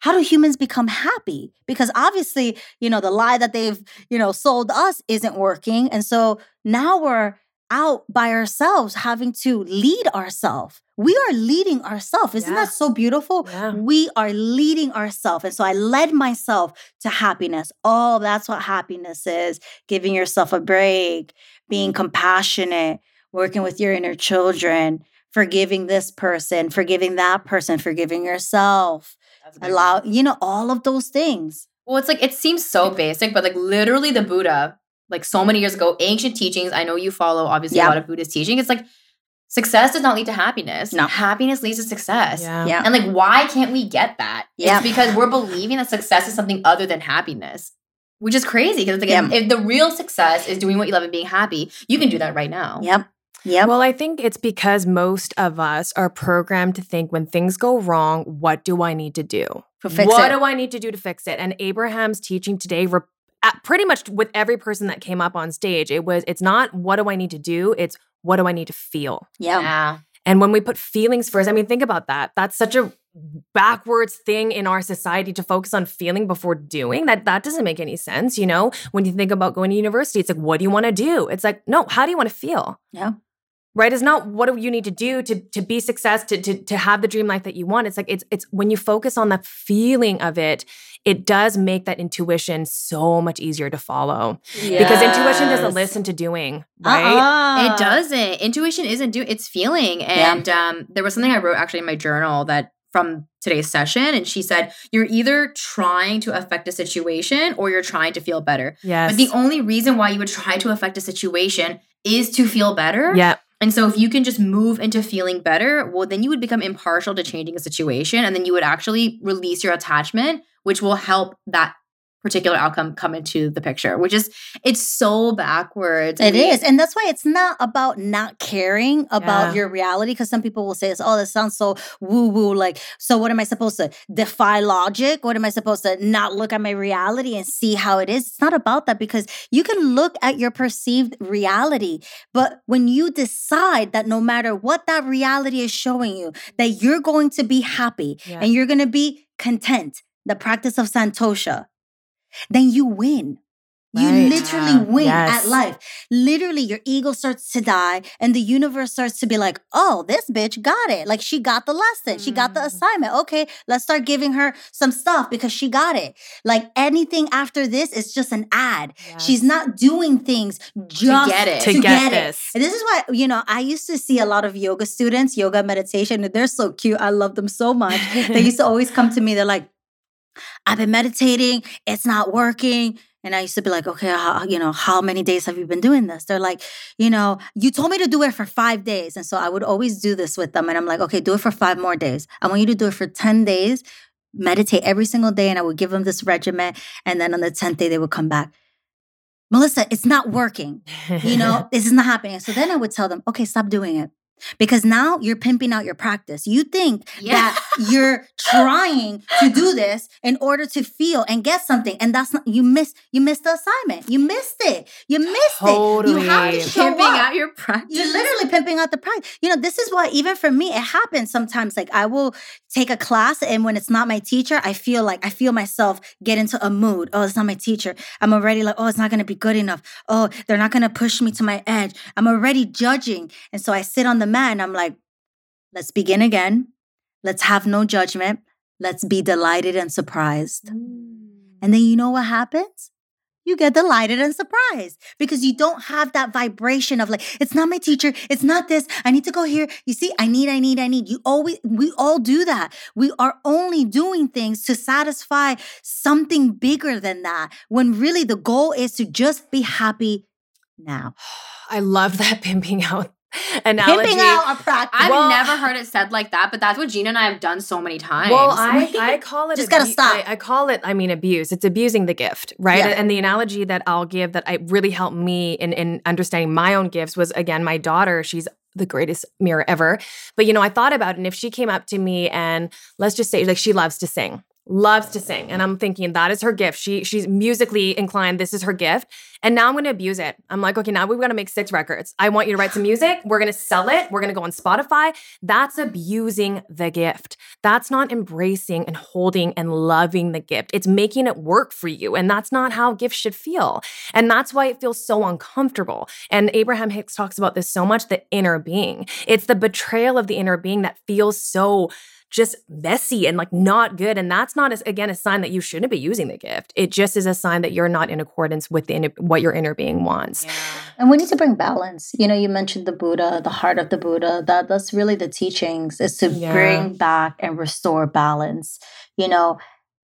how do humans become happy? Because obviously, you know, the lie that they've, you know, sold us isn't working. And so now we're out by ourselves having to lead ourselves. We are leading ourselves. Isn't yeah. that so beautiful? Yeah. We are leading ourselves. And so I led myself to happiness. Oh, that's what happiness is giving yourself a break, being compassionate, working with your inner children, forgiving this person, forgiving that person, forgiving yourself. Allow, one. you know, all of those things. Well, it's like it seems so basic, but like literally the Buddha, like so many years ago, ancient teachings. I know you follow obviously yeah. a lot of Buddhist teaching. It's like success does not lead to happiness. No. Happiness leads to success. Yeah. yeah. And like, why can't we get that? Yeah. It's because we're believing that success is something other than happiness which is crazy because like yeah. if, if, the real success is doing what you love and being happy, you can do that right now. Yep. Yeah. Well, I think it's because most of us are programmed to think when things go wrong, what do I need to do? what it. do I need to do to fix it? And Abraham's teaching today re- pretty much with every person that came up on stage, it was it's not what do I need to do, it's what do I need to feel? Yeah. yeah. And when we put feelings first, I mean, think about that. That's such a backwards thing in our society to focus on feeling before doing. That that doesn't make any sense, you know? When you think about going to university, it's like, what do you want to do? It's like, no, how do you want to feel? Yeah right? Is not what do you need to do to to be success to, to to have the dream life that you want. It's like it's it's when you focus on the feeling of it it does make that intuition so much easier to follow. Yes. because intuition doesn't listen to doing right? Uh-uh. it doesn't. Intuition isn't doing it's feeling. And yeah. um there was something i wrote actually in my journal that from today's session and she said you're either trying to affect a situation or you're trying to feel better. Yes but the only reason why you would try to affect a situation is to feel better? Yeah and so if you can just move into feeling better, well, then you would become impartial to changing a situation and then you would actually release your attachment, which will help that particular outcome come into the picture, which is it's so backwards. It is, And that's why it's not about not caring about yeah. your reality. Cause some people will say, this, Oh, this sounds so woo-woo. Like, so what am I supposed to defy logic? What am I supposed to not look at my reality and see how it is? It's not about that because you can look at your perceived reality. But when you decide that no matter what that reality is showing you, that you're going to be happy yeah. and you're going to be content, the practice of Santosha, then you win. Right. You literally win yes. at life. Literally, your ego starts to die, and the universe starts to be like, oh, this bitch got it. Like, she got the lesson, mm. she got the mm. assignment. Okay, let's start giving her some stuff because she got it. Like, anything after this is just an ad. Yes. She's not doing things just to get it. To, to get, get this. it. And this is why, you know, I used to see a lot of yoga students, yoga meditation, and they're so cute. I love them so much. they used to always come to me, they're like, I've been meditating, it's not working. And I used to be like, okay, how, you know, how many days have you been doing this? They're like, you know, you told me to do it for five days. And so I would always do this with them. And I'm like, okay, do it for five more days. I want you to do it for 10 days, meditate every single day. And I would give them this regimen. And then on the 10th day, they would come back. Melissa, it's not working. You know, *laughs* this is not happening. So then I would tell them, okay, stop doing it because now you're pimping out your practice. You think yeah. that you're *laughs* trying to do this in order to feel and get something, and that's not you missed. You missed the assignment. You missed it. You missed totally. it. You have to show pimping up. out your practice. You're literally pimping out the practice. You know, this is why even for me, it happens sometimes. Like I will take a class, and when it's not my teacher, I feel like I feel myself get into a mood. Oh, it's not my teacher. I'm already like, oh, it's not going to be good enough. Oh, they're not going to push me to my edge. I'm already judging, and so I sit on the mat and I'm like, let's begin again. Let's have no judgment. Let's be delighted and surprised. Mm. And then you know what happens? You get delighted and surprised because you don't have that vibration of like, it's not my teacher. It's not this. I need to go here. You see, I need, I need, I need. You always, we all do that. We are only doing things to satisfy something bigger than that when really the goal is to just be happy now. *sighs* I love that *laughs* pimping out *laughs* analogy. Pimping out a practice. I've well, never heard it said like that, but that's what Gina and I have done so many times. Well, I, I call it just gotta stop. I, I, call it, I mean, abuse. It's abusing the gift, right? Yeah. And the analogy that I'll give that I really helped me in in understanding my own gifts was again, my daughter. She's the greatest mirror ever. But you know, I thought about it, and if she came up to me and let's just say like she loves to sing loves to sing and i'm thinking that is her gift. She she's musically inclined this is her gift. And now i'm going to abuse it. I'm like okay now we've got to make six records. I want you to write some music. We're going to sell it. We're going to go on spotify. That's abusing the gift. That's not embracing and holding and loving the gift. It's making it work for you and that's not how gifts should feel. And that's why it feels so uncomfortable. And abraham hicks talks about this so much the inner being. It's the betrayal of the inner being that feels so just messy and like not good. And that's not, as, again, a sign that you shouldn't be using the gift. It just is a sign that you're not in accordance with the inner, what your inner being wants. Yeah. And we need to bring balance. You know, you mentioned the Buddha, the heart of the Buddha. That that's really the teachings is to yeah. bring back and restore balance. You know,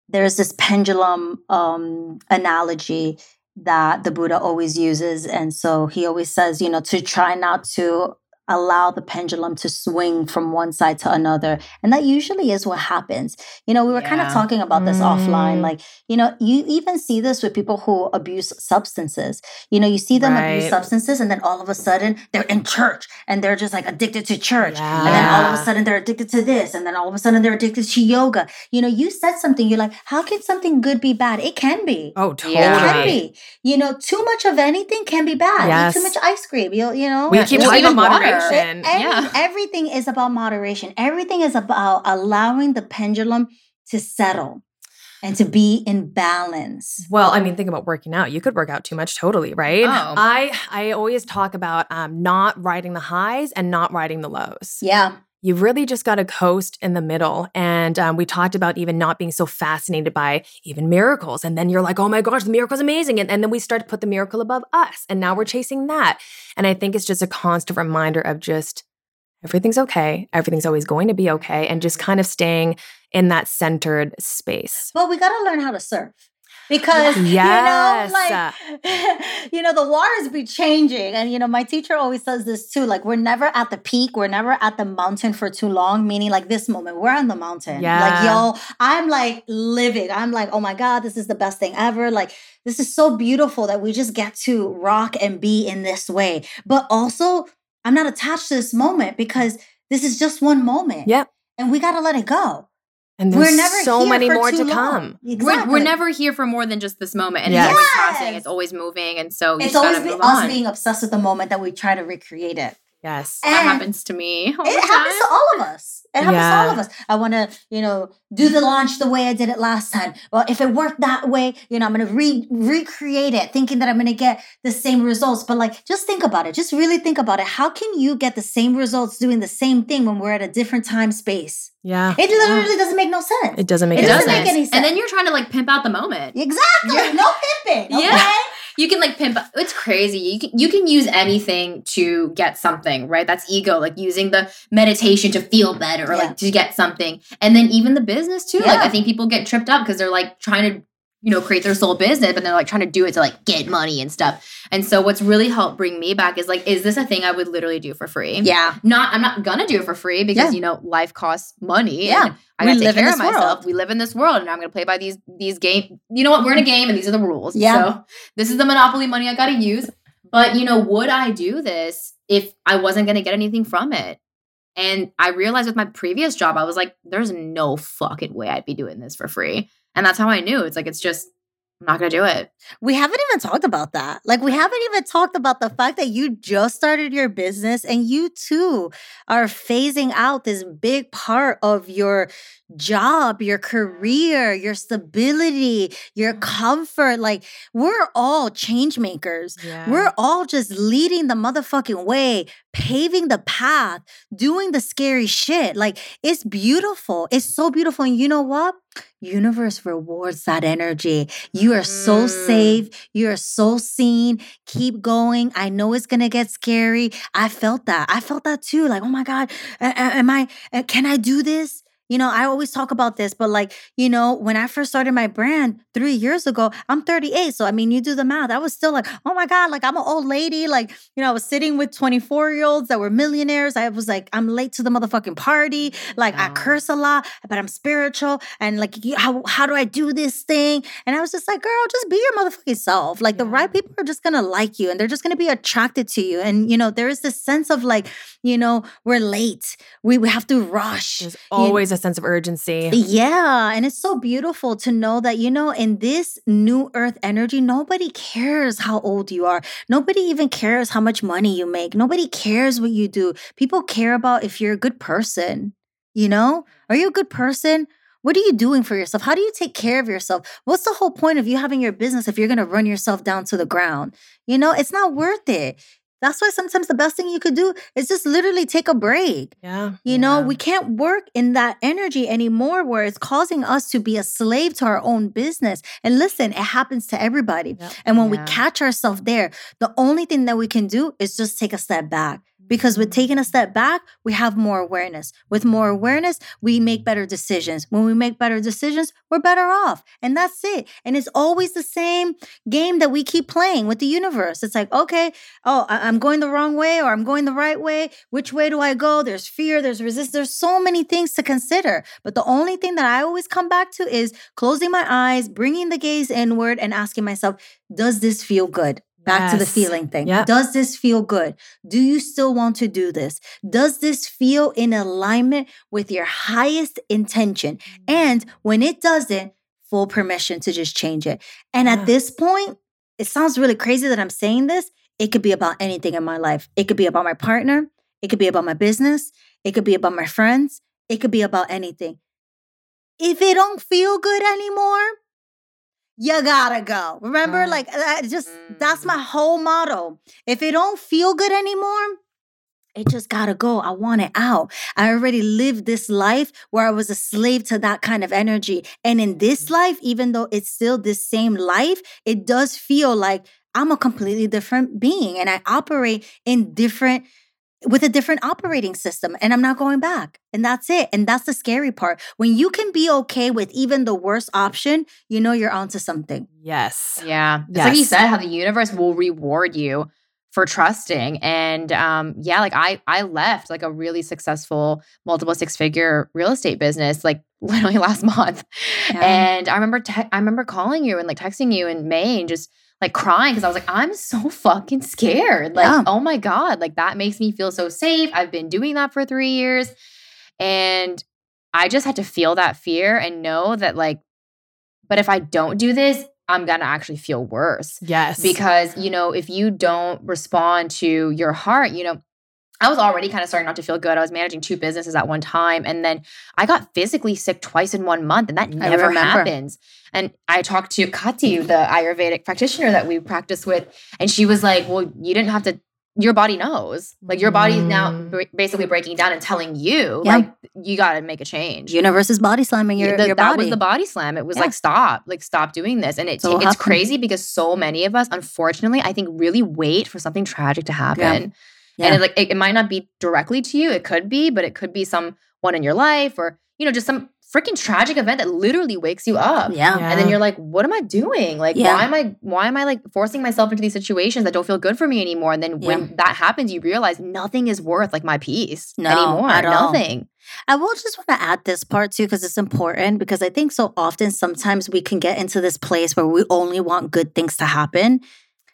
there's this pendulum um, analogy that the Buddha always uses. And so he always says, you know, to try not to allow the pendulum to swing from one side to another. And that usually is what happens. You know, we were yeah. kind of talking about this mm. offline. Like, you know, you even see this with people who abuse substances. You know, you see them right. abuse substances and then all of a sudden they're in church and they're just like addicted to church. Yeah. And then all of a sudden they're addicted to this. And then all of a sudden they're addicted to yoga. You know, you said something, you're like, how can something good be bad? It can be. Oh, totally. It can be. You know, too much of anything can be bad. Yes. Eat too much ice cream. You, you know, we keep talking about moderation moderation. Every, yeah. Everything is about moderation. Everything is about allowing the pendulum to settle and to be in balance. Well, I mean, think about working out. You could work out too much, totally, right? Oh. I I always talk about um, not riding the highs and not riding the lows. Yeah. You really just got to coast in the middle. And um, we talked about even not being so fascinated by even miracles. And then you're like, oh my gosh, the miracle's amazing. And, and then we start to put the miracle above us. And now we're chasing that. And I think it's just a constant reminder of just everything's okay. Everything's always going to be okay. And just kind of staying in that centered space. Well, we got to learn how to surf because yes. you know like uh, *laughs* you know the waters be changing. And you know my teacher always says this too like we're never at the peak. We're never at the mountain for too long. Meaning like this moment we're on the mountain. Yeah. like yo i'm like living. I'm like oh my god this is the best thing ever. Like this is so beautiful that we just get to rock and be in this way. But also i'm not attached to this moment because this is just one moment. Yep. And we got to let it go and there's we're never so many more to long. come. Exactly. We're, we're, never here for more than just this moment. And yes. it's always passing, it's always moving. And so it's always be, us being obsessed with the moment that we try to recreate it. Yes. And that happens to me. it happens to all of us. It happens yeah. to all of us. I want to, you know, do the launch the way I did it last time. Well, if it worked that way, you know, I'm going to re- recreate it thinking that I'm going to get the same results. But like, just think about it. Just really think about it. How can you get the same results doing the same thing when we're at a different time space? Yeah. It literally yeah. doesn't make no sense. It doesn't make, it doesn't make any sense. And then you're trying to like pimp out the moment. Exactly. Yeah. No pimping. *laughs* Okay? Yeah you can like pimp it's crazy you can you can use anything to get something right that's ego like using the meditation to feel better or yeah. like to get something and then even the business too yeah. like i think people get tripped up because they're like trying to you know, create their soul business, but they're like trying to do it to like get money and stuff. And so what's really helped bring me back is like, is this a thing I would literally do for free? Yeah. Not, I'm not gonna do it for free because yeah. you know life costs money. Yeah. I gotta take care of myself. World. We live in this world, and I'm gonna play by these these game. You know what? We're in a game, and these are the rules. Yeah. So this is the monopoly money I gotta use. But you know, would I do this if I wasn't gonna get anything from it? And I realized with my previous job, I was like, there's no fucking way I'd be doing this for free. And that's how I knew. It's like, it's just, I'm not going to do it. We haven't even talked about that. Like, we haven't even talked about the fact that you just started your business and you too are phasing out this big part of your job, your career, your stability, your comfort. Like, we're all change makers. Yeah. We're all just leading the motherfucking way, paving the path, doing the scary shit. Like, it's beautiful. It's so beautiful. And you know what? Universe rewards that energy. You are so mm. safe. You are so seen. Keep going. I know it's going to get scary. I felt that. I felt that too. Like, oh my God, am I, can I do this? You know, I always talk about this, but like, you know, when I first started my brand three years ago, I'm 38. So, I mean, you do the math. I was still like, oh my God, like I'm an old lady. Like, you know, I was sitting with 24 year olds that were millionaires. I was like, I'm late to the motherfucking party. Like, I curse a lot, but I'm spiritual. And like, how, how do I do this thing? And I was just like, girl, just be your motherfucking self. Like, the right people are just gonna like you and they're just gonna be attracted to you. And, you know, there is this sense of like, you know, we're late. We, we have to rush. There's always you, a sense of urgency. Yeah. And it's so beautiful to know that, you know, in this new earth energy, nobody cares how old you are. Nobody even cares how much money you make. Nobody cares what you do. People care about if you're a good person. You know, are you a good person? What are you doing for yourself? How do you take care of yourself? What's the whole point of you having your business if you're going to run yourself down to the ground? You know, it's not worth it. That's why sometimes the best thing you could do is just literally take a break. Yeah. You yeah. know, we can't work in that energy anymore where it's causing us to be a slave to our own business. And listen, it happens to everybody. Yep. And when yeah. we catch ourselves there, the only thing that we can do is just take a step back because with taking a step back, we have more awareness. With more awareness, we make better decisions. When we make better decisions, we're better off. And that's it. And it's always the same game that we keep playing with the universe. It's like, okay, oh, I'm going the wrong way or I'm going the right way. Which way do I go? There's fear, there's resistance, there's so many things to consider. But the only thing that I always come back to is closing my eyes, bringing the gaze inward, and asking myself, does this feel good? Back yes. to the feeling thing. Yep. Does this feel good? Do you still want to do this? Does this feel in alignment with your highest intention? Mm. And when it doesn't, full permission to just change it. And yeah. at this point, it sounds really crazy that I'm saying this. It could be about anything in my life. It could be about my partner. It could be about my business. It could be about my friends. It could be about anything. If it don't feel good anymore, you gotta go. Remember, mm. like that just that's my mm. whole motto. If it don't feel good anymore, it just gotta go. I want it out. I already lived this life where I was a slave to that kind of energy. And in this mm. life, even though it's still this same life, it does feel like I'm a completely different being and I operate in different with a different operating system and I'm not going back. And that's it. And that's the scary part. When you can be okay with even the worst option, you know you're onto something. Yes. Yeah. It's yes. like you said, how the universe will reward you for trusting. And um, yeah, like I I left like a really successful multiple six figure real estate business like *laughs* literally last month. Yeah. And I remember te- I remember calling you and like texting you in May and just like crying because I was like, I'm so *laughs* fucking scared. Like, yeah. oh my God, like that makes me feel so safe. I've been doing that for three years. And I just had to feel that fear and know that, like, but if I don't do this, I'm going to actually feel worse. Yes. Because, you know, if you don't respond to your heart, you know, I was already kind of starting not to feel good. I was managing two businesses at one time. And then I got physically sick twice in one month, and that never happens. And I talked to Kati, the Ayurvedic practitioner that we practice with, and she was like, Well, you didn't have to. Your body knows. Like your body's now mm. basically breaking down and telling you, yeah. like you got to make a change. Universe is body slamming your, the, your body. That was the body slam. It was yeah. like stop, like stop doing this. And it, so it's crazy because so many of us, unfortunately, I think really wait for something tragic to happen. Yeah yeah. And it, like it, it might not be directly to you, it could be, but it could be someone in your life or you know just some freaking tragic event that literally wakes you up. Yeah. And then you're like, what am I doing? Like, yeah. why am I why am I like forcing myself into these situations that don't feel good for me anymore? And then when that happens, you realize nothing is worth like my peace no, anymore. At nothing. All. I will just want to add this part too, because it's important because I think so often sometimes we can get into this place where we only want good things to happen.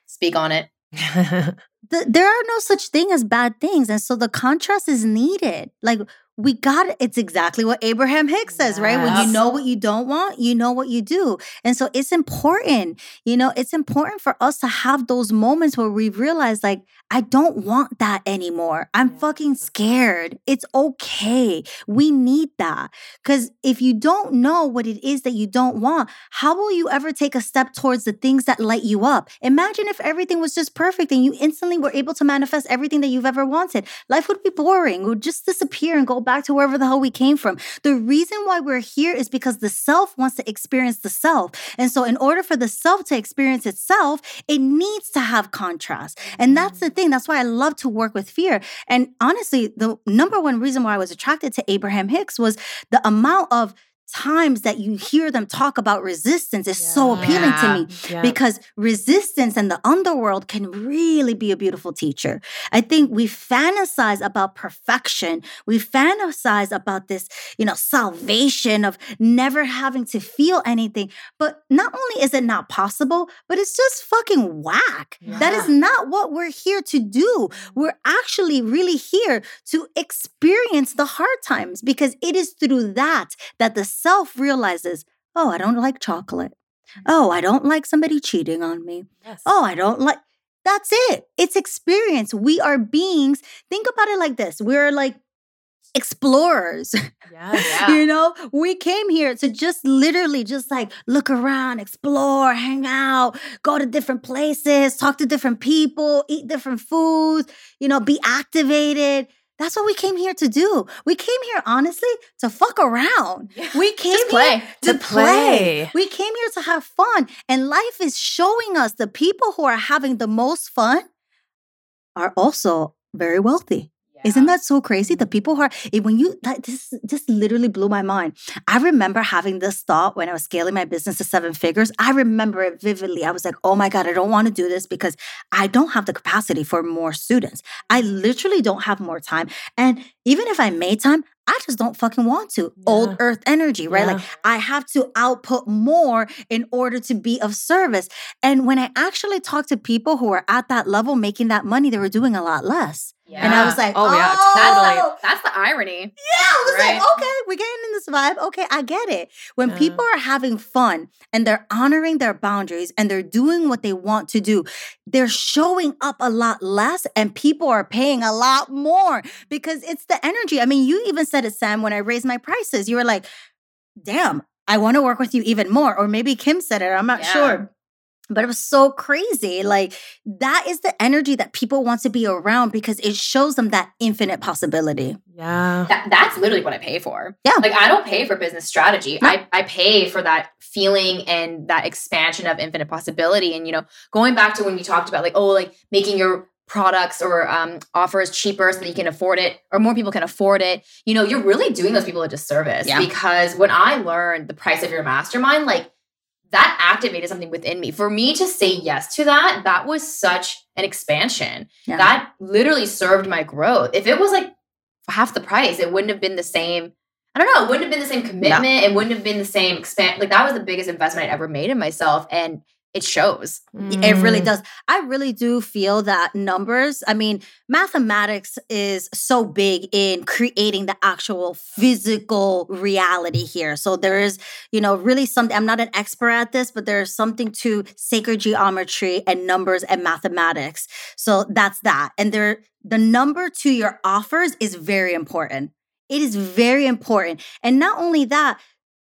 Speak on it. *laughs* the, there are no such thing as bad things. And so the contrast is needed. Like we got it. It's exactly what Abraham Hicks says, yes. right? When you know what you don't want, you know what you do. And so it's important, you know, it's important for us to have those moments where we realize, like, I don't want that anymore. I'm fucking scared. It's okay. We need that. Because if you don't know what it is that you don't want, how will you ever take a step towards the things that light you up? Imagine if everything was just perfect and you instantly were able to manifest everything that you've ever wanted. Life would be boring, it would just disappear and go back to wherever the hell we came from. The reason why we're here is because the self wants to experience the self. And so, in order for the self to experience itself, it needs to have contrast. And that's the mm. thing. That's why I love to work with fear. And honestly, the number one reason why I was attracted to Abraham Hicks was the amount of times that you hear them talk about resistance is yeah. so appealing yeah. to me yeah. because resistance and the underworld can really be a beautiful teacher. I think we fantasize about perfection. We fantasize about this, you know, salvation of never having to feel anything. But not only is it not possible, but it's just fucking whack. That is not what we're here to do. We're actually really here to experience the hard times because it is through that that the self realizes, oh, I don't like chocolate. Mm. Oh, I don't like somebody cheating on me. Yes. Oh, I don't like. That's it. It's experience. We are beings. Think about it like this we're like explorers. *laughs* Yeah, you know, we came here to just literally just like look around, explore, hang out, go to different places, talk to different people, eat different foods, you know, be activated. That's what we came here to do. We came here honestly to fuck around. Yeah. We *laughs* came here to, to play. play. We came here to have fun. And life is showing us the people who are having the most fun are also very wealthy. Isn't that so crazy? The people who are eh, when you like this just literally blew my mind. I remember having this thought when I was scaling my business to seven figures. I remember it vividly. I was like, "Oh my god, I don't want to do this because I don't have the capacity for more students. I literally don't have more time. And even if I made time, I just don't fucking want to. Yeah. Old earth energy, right? Yeah. Like I have to output more in order to be of service. And when I actually talk to people who are at that level making that money, they were doing a lot less. Yeah. And I was like, oh, oh yeah, totally. That's the irony. Yeah, I was right? like, okay, we're getting in this vibe. Okay, I get it. When yeah. people are having fun and they're honoring their boundaries and they're doing what they want to do, they're showing up a lot less and people are paying a lot more because it's the energy. I mean, you even said it, Sam, when I raised my prices. You were like, damn, I want to work with you even more. Or maybe Kim said it, I'm not yeah. sure but it was so crazy. Like that is the energy that people want to be around because it shows them that infinite possibility. Yeah. That, that's literally what I pay for. Yeah. Like I don't pay for business strategy. No. I, I pay for that feeling and that expansion of infinite possibility. And, you know, going back to when we talked about like, oh, like making your products or um, offers cheaper so that you can afford it or more people can afford it you know you're really doing those people a disservice yeah. because when i learned the price of your mastermind like that activated something within me. For me to say yes to that, that was such an expansion. Yeah. That literally served my growth. If it was like half the price, it wouldn't have been the same. I don't know. It wouldn't have been the same commitment. No. It wouldn't have been the same expand. Like that was the biggest investment I'd ever made in myself. And it shows. Mm. It really mm. does. I really do feel that numbers, I mean, mathematics is so big in creating the actual physical reality here. So there is, you know, really something, I'm not an expert at this, but there's something to sacred geometry and numbers and mathematics. So that's that. And there, the number to your offers is very important. It is very important. And not only that,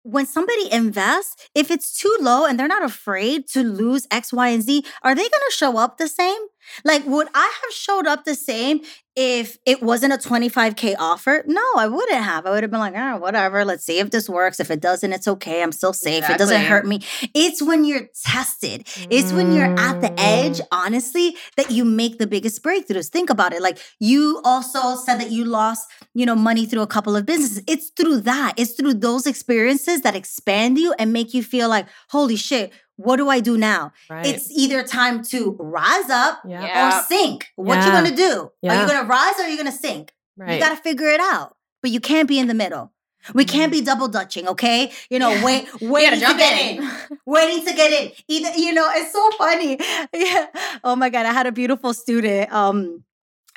when somebody invests, if it's too low and they're not afraid to lose X, Y, and Z, are they going to show up the same? Like, would I have showed up the same if it wasn't a 25K offer? No, I wouldn't have. I would have been like, oh, whatever. Let's see if this works. If it doesn't, it's okay. I'm still safe. Exactly. It doesn't hurt me. It's when you're tested, it's when you're at the edge, mm. honestly, that you make the biggest breakthroughs. Think about it. Like, you also said that you lost, you know, money through a couple of businesses. It's through that, it's through those experiences that expand you and make you feel like, holy shit, what do I do now? Right. It's either time to rise up yeah. or sink. What yeah. you gonna do? Yeah. Are you gonna rise or are you gonna sink? Right. You gotta figure it out. But you can't be in the middle. We can't be mm-hmm. double dutching, okay? You know, wait, *laughs* waiting to get in. in. *laughs* waiting to get in. Either, you know, it's so funny. *laughs* Yeah. Oh my God. I had a beautiful student. Um,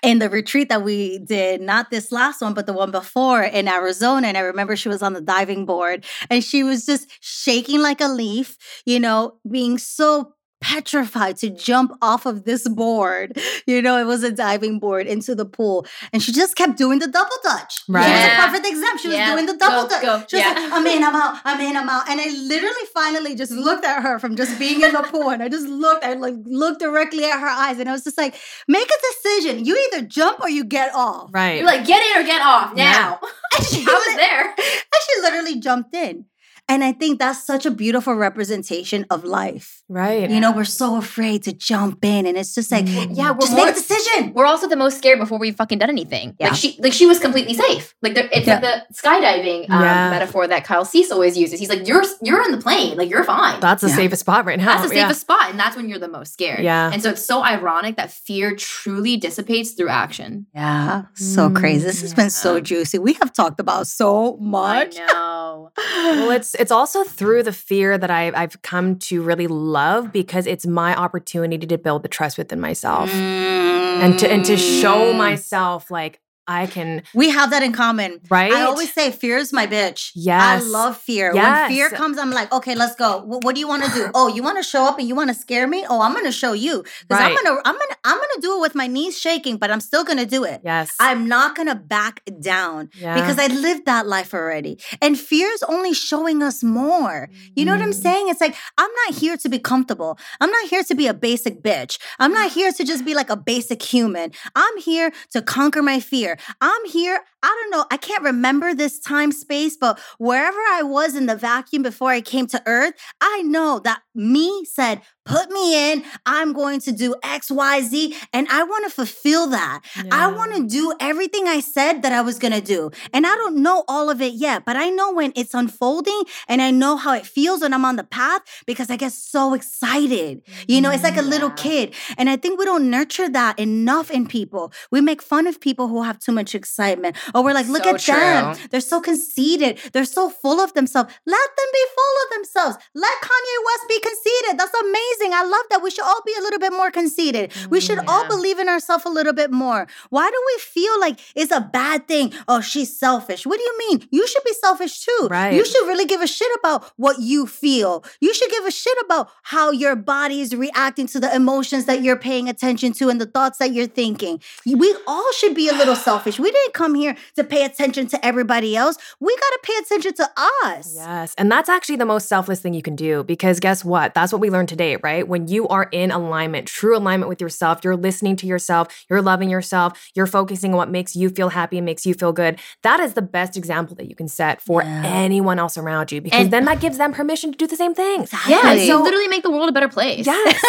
in the retreat that we did, not this last one, but the one before in Arizona. And I remember she was on the diving board and she was just shaking like a leaf, you know, being so petrified to jump off of this board. You know, it was a diving board into the pool. And she just kept doing the double dutch. Right. She was a perfect example. She was yeah. doing the double go, dutch. Go. She was yeah. like, I'm in, I'm out, I'm in, I'm out. And I literally finally just looked at her from just being in the pool. And I just looked, I like looked directly at her eyes. And I was just like, make a decision. You either jump or you get off. Right. You're like, get in or get off now. Yeah. and *laughs* she I was there. And she literally jumped in. And I think that's such a beautiful representation of life. Right. You know, we're so afraid to jump in and it's just like, mm. yeah, we're just more, make a decision. We're also the most scared before we've fucking done anything. Yeah. Like she like she was completely safe. Like the, it's yeah. like the skydiving um, yeah. metaphor that Kyle Cease always uses. He's like, you're you're in the plane, like you're fine. That's the yeah. safest spot right now. That's the safest spot. And that's when you're the most scared. Yeah. And so it's so ironic that fear truly dissipates through action. Yeah. So mm. crazy. This has been so juicy. We have talked about so much. I know. *laughs* well, it's it's also through the fear that I, I've come to really love because it's my opportunity to build the trust within myself mm. and to and to show mm. myself like I can. We have that in common. Right. I always say fear is my bitch. Yes. I love fear. Yes. When fear comes, I'm like, okay, let's go. W- what do you want to do? Oh, you want to show up and you want to scare me? Oh, I'm going to show you. Because right. I'm going to, I'm going to, I'm going to do it with my knees shaking, but I'm still going to do it. Yes. I'm not going to back down yeah. because I lived that life already. And fear is only showing us more. You know mm. what I'm mm. saying? It's like, I'm not here to be comfortable. I'm not here to be a basic bitch. I'm not here to just be like a basic human. I'm here to conquer my fear. I'm here. I don't know. I can't remember this time space, but wherever I was in the vacuum before I came to Earth, I know that me said, put me in. I'm going to do X, Y, Z. And I want to fulfill that. Yeah. I want to do everything I said that I was going to do. And I don't know all of it yet, but I know when it's unfolding and I know how it feels when I'm on the path because I get so excited. You know, it's like a little kid. And I think we don't nurture that enough in people. We make fun of people who have too much excitement. Or we're like, look so at true. them. They're so conceited. They're so full of themselves. Let them be full of themselves. Let Kanye West be conceited. That's amazing amazing. I love that. We should all be a little bit more conceited. We should yeah. all believe in ourselves a little bit more. Why do we feel like it's a bad thing? Oh, she's selfish. What do you mean? You should be selfish too. Right. You should really give a shit about what you feel. You should give a shit about how your body is reacting to the emotions that you're paying attention to and the thoughts that you're thinking. We all should be a little selfish. We didn't come here to pay attention to everybody else. We got to pay attention to us. Yes. And that's actually the most selfless thing you can do because guess what? That's what we learned today, right? right? When you are in alignment, true alignment with yourself, you're listening to yourself, you're loving yourself, you're focusing on what makes you feel happy and makes you feel good. That is the best example that you can set for yeah. anyone else around you because and, then that gives them permission to do the same thing. Exactly. Yeah, so literally make the world a better place. Yes.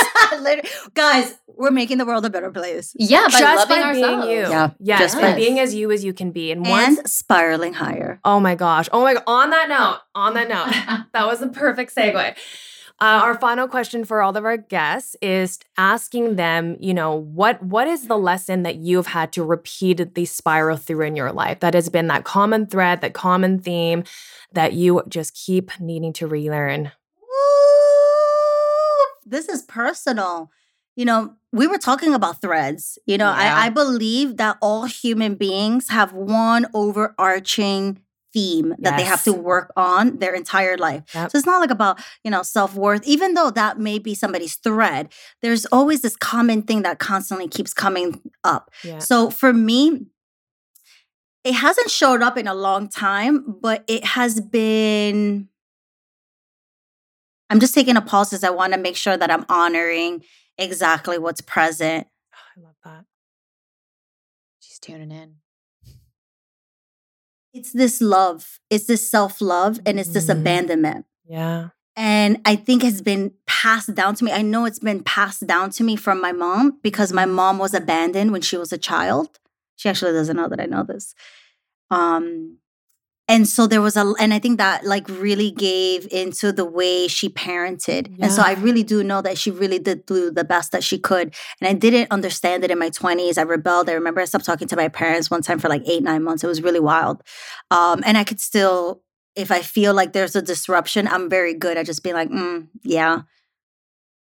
*laughs* Guys, we're making the world a better place. Yeah, by just by ourselves. being you. Yeah, yes, just by being as you as you can be, and, and once, spiraling higher. Oh my gosh! Oh my god! On that note, *laughs* on that note, *laughs* that was a perfect segue. Uh, our final question for all of our guests is asking them, you know, what what is the lesson that you've had to repeatedly spiral through in your life that has been that common thread, that common theme that you just keep needing to relearn? This is personal. You know, we were talking about threads. You know, yeah. I, I believe that all human beings have one overarching theme that yes. they have to work on their entire life. Yep. So it's not like about, you know, self-worth, even though that may be somebody's thread, there's always this common thing that constantly keeps coming up. Yeah. So for me, it hasn't showed up in a long time, but it has been I'm just taking a pause because I want to make sure that I'm honoring exactly what's present I love that. She's tuning in. It's this love, it's this self love, and it's this mm-hmm. abandonment. Yeah. And I think it's been passed down to me. I know it's been passed down to me from my mom because my mom was abandoned when she was a child. She actually doesn't know that I know this. Um, and so there was a and i think that like really gave into the way she parented. Yeah. and so i really do know that she really did do the best that she could. And i didn't understand it in my 20s i rebelled. I remember i stopped talking to my parents one time for like eight nine months. It was really wild. Um, and i could still if i feel like there's a disruption i'm very good at just being like mm, yeah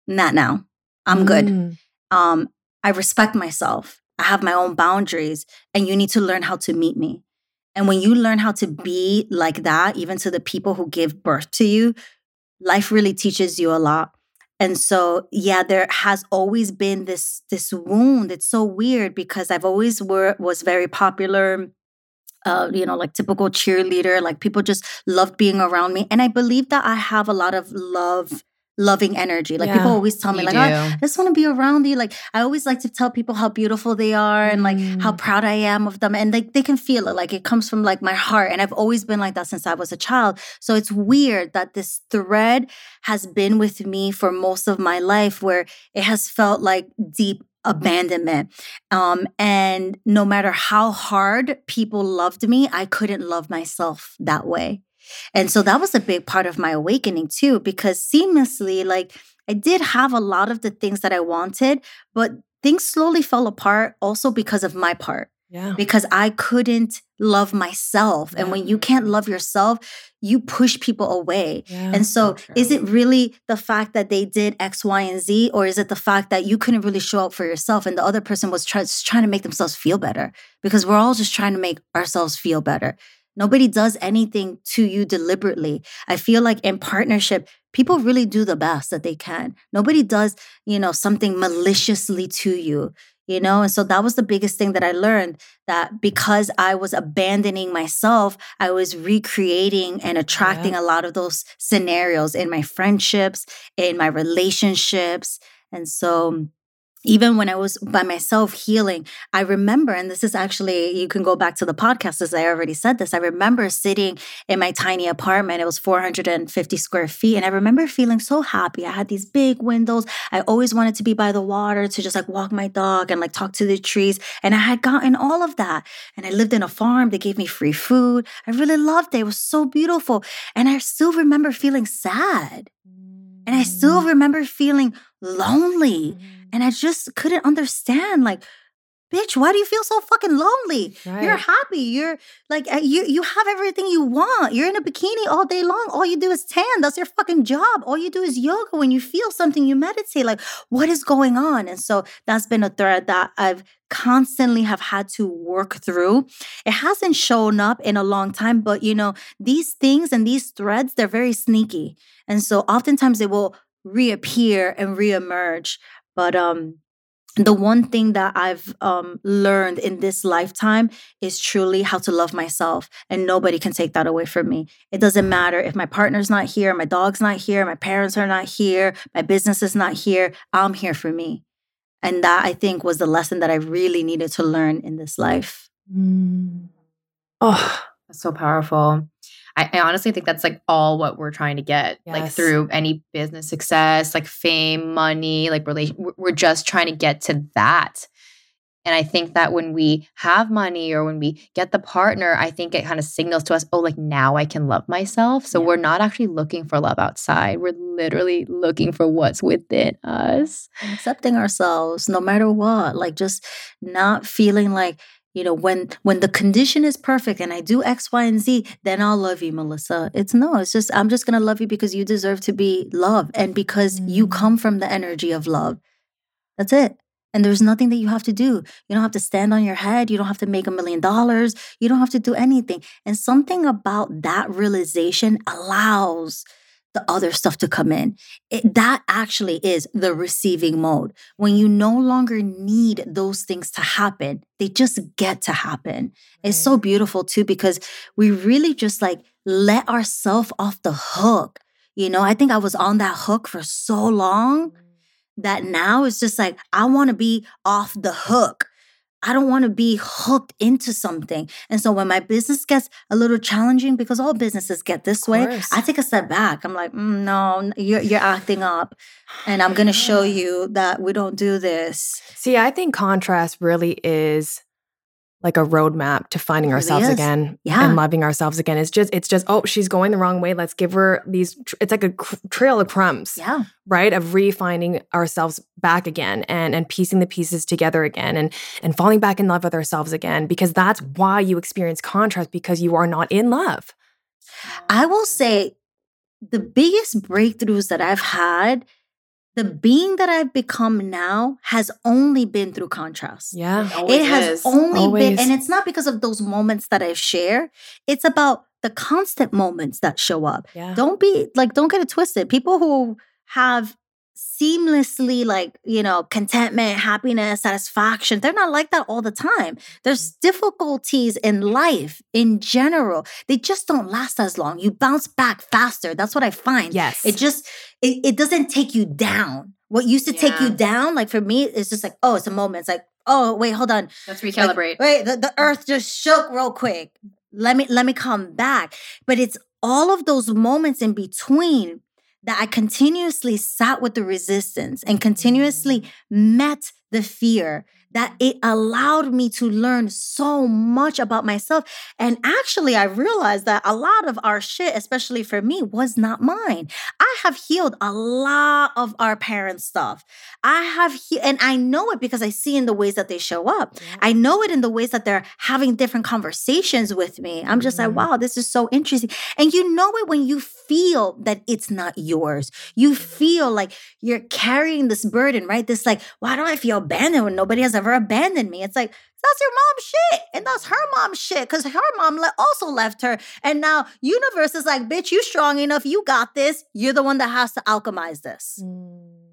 not now. I'm mm. good um, i respect myself. I have my own boundaries and you need to learn how to meet me and when you learn how to be like that, even to the people who give birth to you, life really teaches you a lot. And so, yeah, there has always been this this wound. It's so weird because I've always were was very popular, uh, you know, like typical cheerleader. Like people just loved being around me, and I believe that I have a lot of love loving energy. Like yeah, people always tell me, like, oh, I just want to be around you. Like I always like to tell people how beautiful they are and like how mm. proud I am of them. And like they can feel it. Like it comes from like my heart. And I've always been like that since I was a child. So it's weird that this thread has been with me for most of my life where it has felt like deep abandonment. Um, and no matter how hard people loved me, I couldn't love myself that way. And so that was a big part of my awakening too, because seamlessly, like I did have a lot of the things that I wanted, but things slowly fell apart also because of my part. Yeah. Because I couldn't love myself. Yeah. And when you can't love yourself, you push people away. Yeah, and so, so is it really the fact that they did X, Y, and Z, or is it the fact that you couldn't really show up for yourself and the other person was try- trying to make themselves feel better? Because we're all just trying to make ourselves feel better. Nobody does anything to you deliberately. I feel like in partnership, people really do the best that they can. Nobody does, you know, something maliciously to you, you know? And so that was the biggest thing that I learned that because I was abandoning myself, I was recreating and attracting yeah. a lot of those scenarios in my friendships, in my relationships. And so even when I was by myself healing, I remember, and this is actually, you can go back to the podcast as I already said this. I remember sitting in my tiny apartment. It was 450 square feet. And I remember feeling so happy. I had these big windows. I always wanted to be by the water to just like walk my dog and like talk to the trees. And I had gotten all of that. And I lived in a farm. They gave me free food. I really loved it. It was so beautiful. And I still remember feeling sad. And I still mm. remember feeling lonely. And I just couldn't understand, like, bitch, why do you feel so fucking lonely? Right. You're happy. You're like uh, you you have everything you want. You're in a bikini all day long. All you do is tan. That's your fucking job. All you do is yoga. When you feel something, you meditate. Like, what is going on? And so that's been a thread that I've constantly have had to work through. It hasn't shown up in a long time, but you know, these things and these threads, they're very sneaky. And so oftentimes they will reappear and reemerge but um the one thing that I've um, learned in this lifetime is truly how to love myself, and nobody can take that away from me. It doesn't matter if my partner's not here, my dog's not here, my parents are not here, my business is not here. I'm here for me. And that I think was the lesson that I really needed to learn in this life. Mm. Oh, that's so powerful. I, I, honestly think that's like all what we're trying to get, yes. like through any business success, like fame, money, like relation. We're just trying to get to that. And I think that when we have money or when we get the partner, I think it kind of signals to us, oh, like now I can love myself. So yeah. we're not actually looking for love outside. We're literally looking for what's within us. Accepting ourselves no matter what. Like just not feeling like, you know when when the condition is perfect and i do x y and z then i'll love you melissa. It's no it's just i'm just gonna love you because you deserve to be loved and because mm. you come from the energy of love. That's it. And there's nothing that you have to do. You don't have to stand on your head. You don't have to make a million dollars. You don't have to do anything. And something about that realization allows the other stuff to come in. It, that actually is the receiving mode. When you no longer need those things to happen, they just get to happen. Right. It's so beautiful too because we really just like let ourselves off the hook. You know, I think I was on that hook for so long mm. that now it's just like, I want to be off the hook. I don't want to be hooked into something. And so when my business gets a little challenging, because all businesses get this way, I take a step back. I'm like, mm, no, you're, you're acting up. *sighs* And I'm going to show you that we don't do this. See, I think contrast really is like a roadmap to finding really ourselves is. again yeah. and loving ourselves again. It's just, it's just, oh, she's going the wrong way. Let's give her these, it's like a cr- trail of crumbs. Yeah. Right. Of refinding ourselves back again and, and piecing the pieces together again and, and falling back in love with ourselves again, because that's why you experience contrast because you are not in love. I will say the biggest breakthroughs that I've had the being that I've become now has only been through contrast. Yeah. It, it has is. only Always. been, and it's not because of those moments that I share. It's about the constant moments that show up. Yeah. Don't be like, don't get it twisted. People who have seamlessly like you know contentment happiness satisfaction they're not like that all the time. There's mm-hmm. difficulties in life in general. They just don't last as long. You bounce back faster. That's what i find. Yes. it just it, it doesn't take you down. What used to yeah. take you down like for me it's just like oh it's a moment. It's like oh wait hold on. Let's recalibrate. like, wait the, the earth just shook real quick. Let me let me come back. But it's all of those moments in between that I continuously sat with the resistance and continuously mm. met the fear that it allowed me to learn so much about myself. And actually, I realized that a lot of our shit, especially for me, was not mine. I have healed a lot of our parents' stuff. I have, he- and I know it because I see in the ways that they show up. Yeah. I know it in the ways that they're having different conversations with me. I'm just mm-hmm. like, wow, this is so interesting. And you know it when you feel that it's not yours. You feel like you're carrying this burden, right? This like, why do I feel abandoned when nobody has ever abandoned me? It's like, that's your mom's shit. And that's her mom's shit. Because her mom le- also left her. And now universe is like, bitch, you strong enough. You got this. You're the one that has to alchemize this. Mm.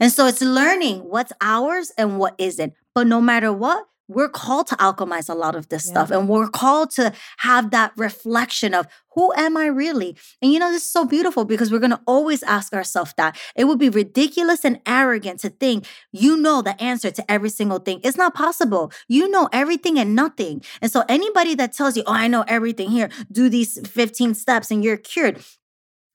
And so it's learning what's ours and what isn't. But no matter what, we're called to alchemize a lot of this yeah. stuff and we're called to have that reflection of who am I really? And you know, this is so beautiful because we're going to always ask ourselves that. It would be ridiculous and arrogant to think you know the answer to every single thing. It's not possible. You know everything and nothing. And so, anybody that tells you, oh, I know everything here, do these 15 steps and you're cured,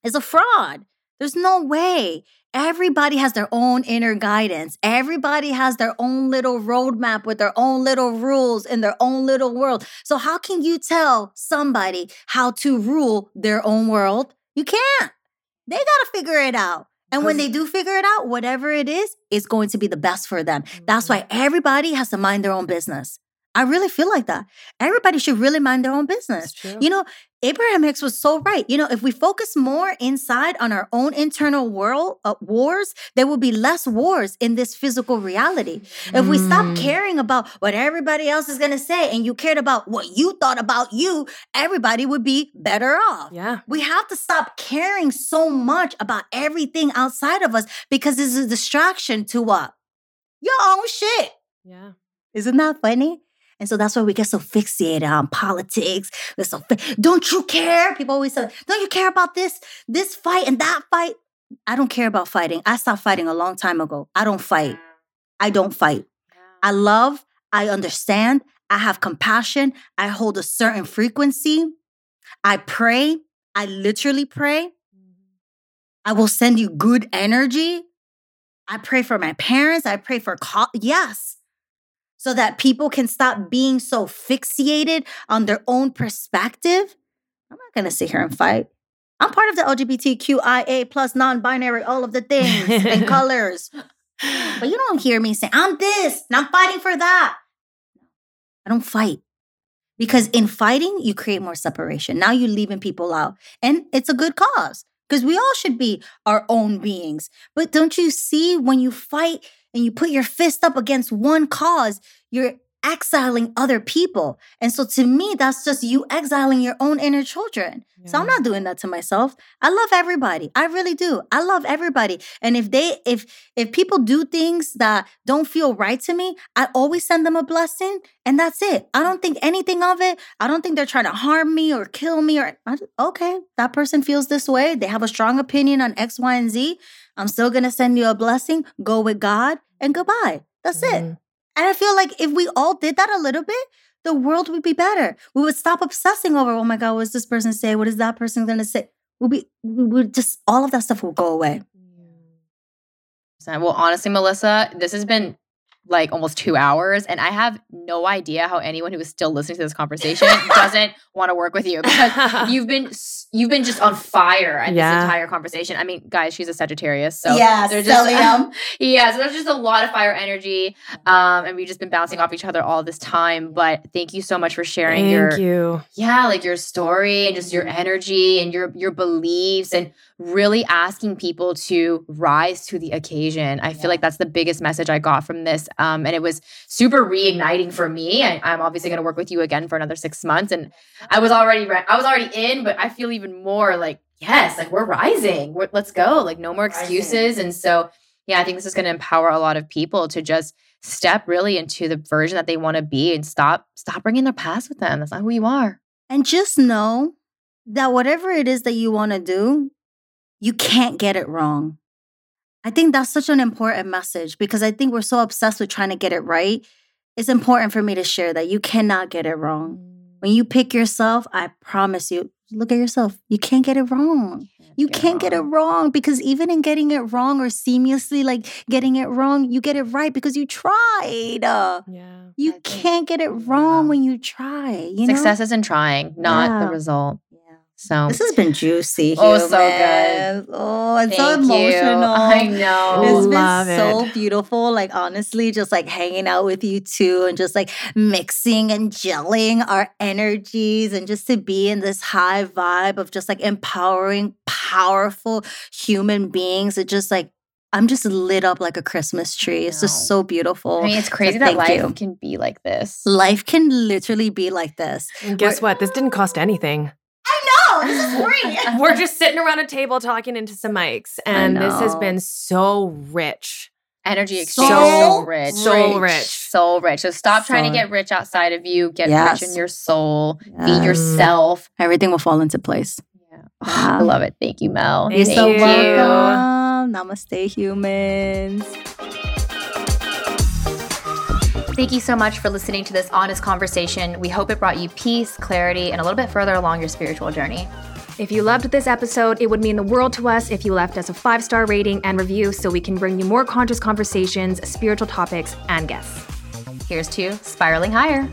is a fraud. There's no way. Everybody has their own inner guidance. Everybody has their own little roadmap with their own little rules in their own little world. So, how can you tell somebody how to rule their own world? You can't. They got to figure it out. And when they do figure it out, whatever it is, it's going to be the best for them. That's why mm-hmm. everybody has to mind their own business. I really feel like that. Everybody should really mind their own business. You know, Abraham Hicks was so right. You know, if we focus more inside on our own internal world uh, wars, there will be less wars in this physical reality. If we stop mm. caring about what everybody else is going to say and you cared about what you thought about you, everybody would be better off. Yeah. We have to stop caring so much about everything outside of us because it's a distraction to what? Your own shit. Yeah. Isn't that funny? And so that's why we get so fixated on politics. We're so fi- don't you care? People always say, don't you care about this, this fight and that fight? I don't care about fighting. I stopped fighting a long time ago. I don't fight. I don't fight. I love, I understand, I have compassion, I hold a certain frequency. I pray, I literally pray. Mm-hmm. I will send you good energy. I pray for my parents. I pray for, co- yes so that people can stop being so fixated on their own perspective. I'm not going to sit here and fight. I'm part of the LGBTQIA plus non-binary, all of the things and *laughs* colors. But you don't hear me say, I'm this and I'm fighting for that. I don't fight. Because in fighting, you create more separation. Now you're leaving people out. And it's a good cause because we all should be our own beings. But don't you see when you fight, and you put your fist up against one cause, you're exiling other people. And so to me, that's just you exiling your own inner children. Yeah. So I'm not doing that to myself. I love everybody. I really do. I love everybody. And if they if if people do things that don't feel right to me, I always send them a blessing and that's it. I don't think anything of it. I don't think they're trying to harm me or kill me or okay, that person feels this way. They have a strong opinion on X, Y, and Z. I'm still going to send you a blessing. Go with God and goodbye. That's mm-hmm. it. And I feel like if we all did that a little bit, the world would be better. We would stop obsessing over, oh my God, what does this person say? What is that person to say? We'll be, we would just, all of that stuff will go away. Well, honestly, Melissa, this has been like almost two hours. And I have no idea how anyone who is still listening to this conversation *laughs* doesn't want to work with you because *laughs* you've been you've been just on fire at yeah. this entire conversation. I mean, guys, she's a Sagittarius, so yeah, there's just uh, *laughs* yeah, so there's just a lot of fire energy, um, and we've just been bouncing off each other all this time. But thank you so much for sharing thank your you. yeah, like your story and just your energy and your your beliefs and really asking people to rise to the occasion. I feel like that's the biggest message I got from this. Um, and it was super reigniting for me. I, am obviously going to work with you again for another six months. And I was already, re- I was already in, but I feel even more like, yes, like we're rising. We're, let's go. Like no more excuses. And so, yeah, I think this is going to empower a lot of people to just step really into the version that they want to be and stop, stop bringing their past with them. That's not who you are. And just know that whatever it is that you want to do, you can't get it wrong. I think that's such an important message because I think we're so obsessed with trying to get it right. It's important for me to share that you cannot get it wrong. When you pick yourself, I promise you, look at yourself. You can't get it wrong. You can't get it wrong because even in getting it wrong or seamlessly like getting it wrong, you get it right because you tried. yeah. You can't get it wrong when you try. You Success know? isn't trying, not yeah. the result. So this has been juicy. Oh, so good. Oh, it's Thank so emotional. You. *laughs* I know. It's been so it. beautiful. Like honestly, just like hanging out with you too, and just like mixing and gelling our energies, and just to be in this high vibe of just like empowering, powerful human beings. It just like I'm just lit up like a Christmas tree. It's just so beautiful. I mean, it's crazy so that life you. can be like this. Life can literally be like this. And guess We're, what? This didn't cost anything. I. This is *laughs* free. We're just sitting around a table talking into some mics, and this has been so rich. Energy exchange, so, so rich, so rich, so rich. So stop so, trying to get rich outside of you. Get yes. rich in your soul. Yes. Feed yourself. Everything will fall into place. Yeah, I love it. Thank you, Mel. You're so you. welcome. Namaste, humans. Thank you so much for listening to this honest conversation. We hope it brought you peace, clarity, and a little bit further along your spiritual journey. If you loved this episode, it would mean the world to us if you left us a five star rating and review so we can bring you more conscious conversations, spiritual topics, and guests. Here's to spiraling higher.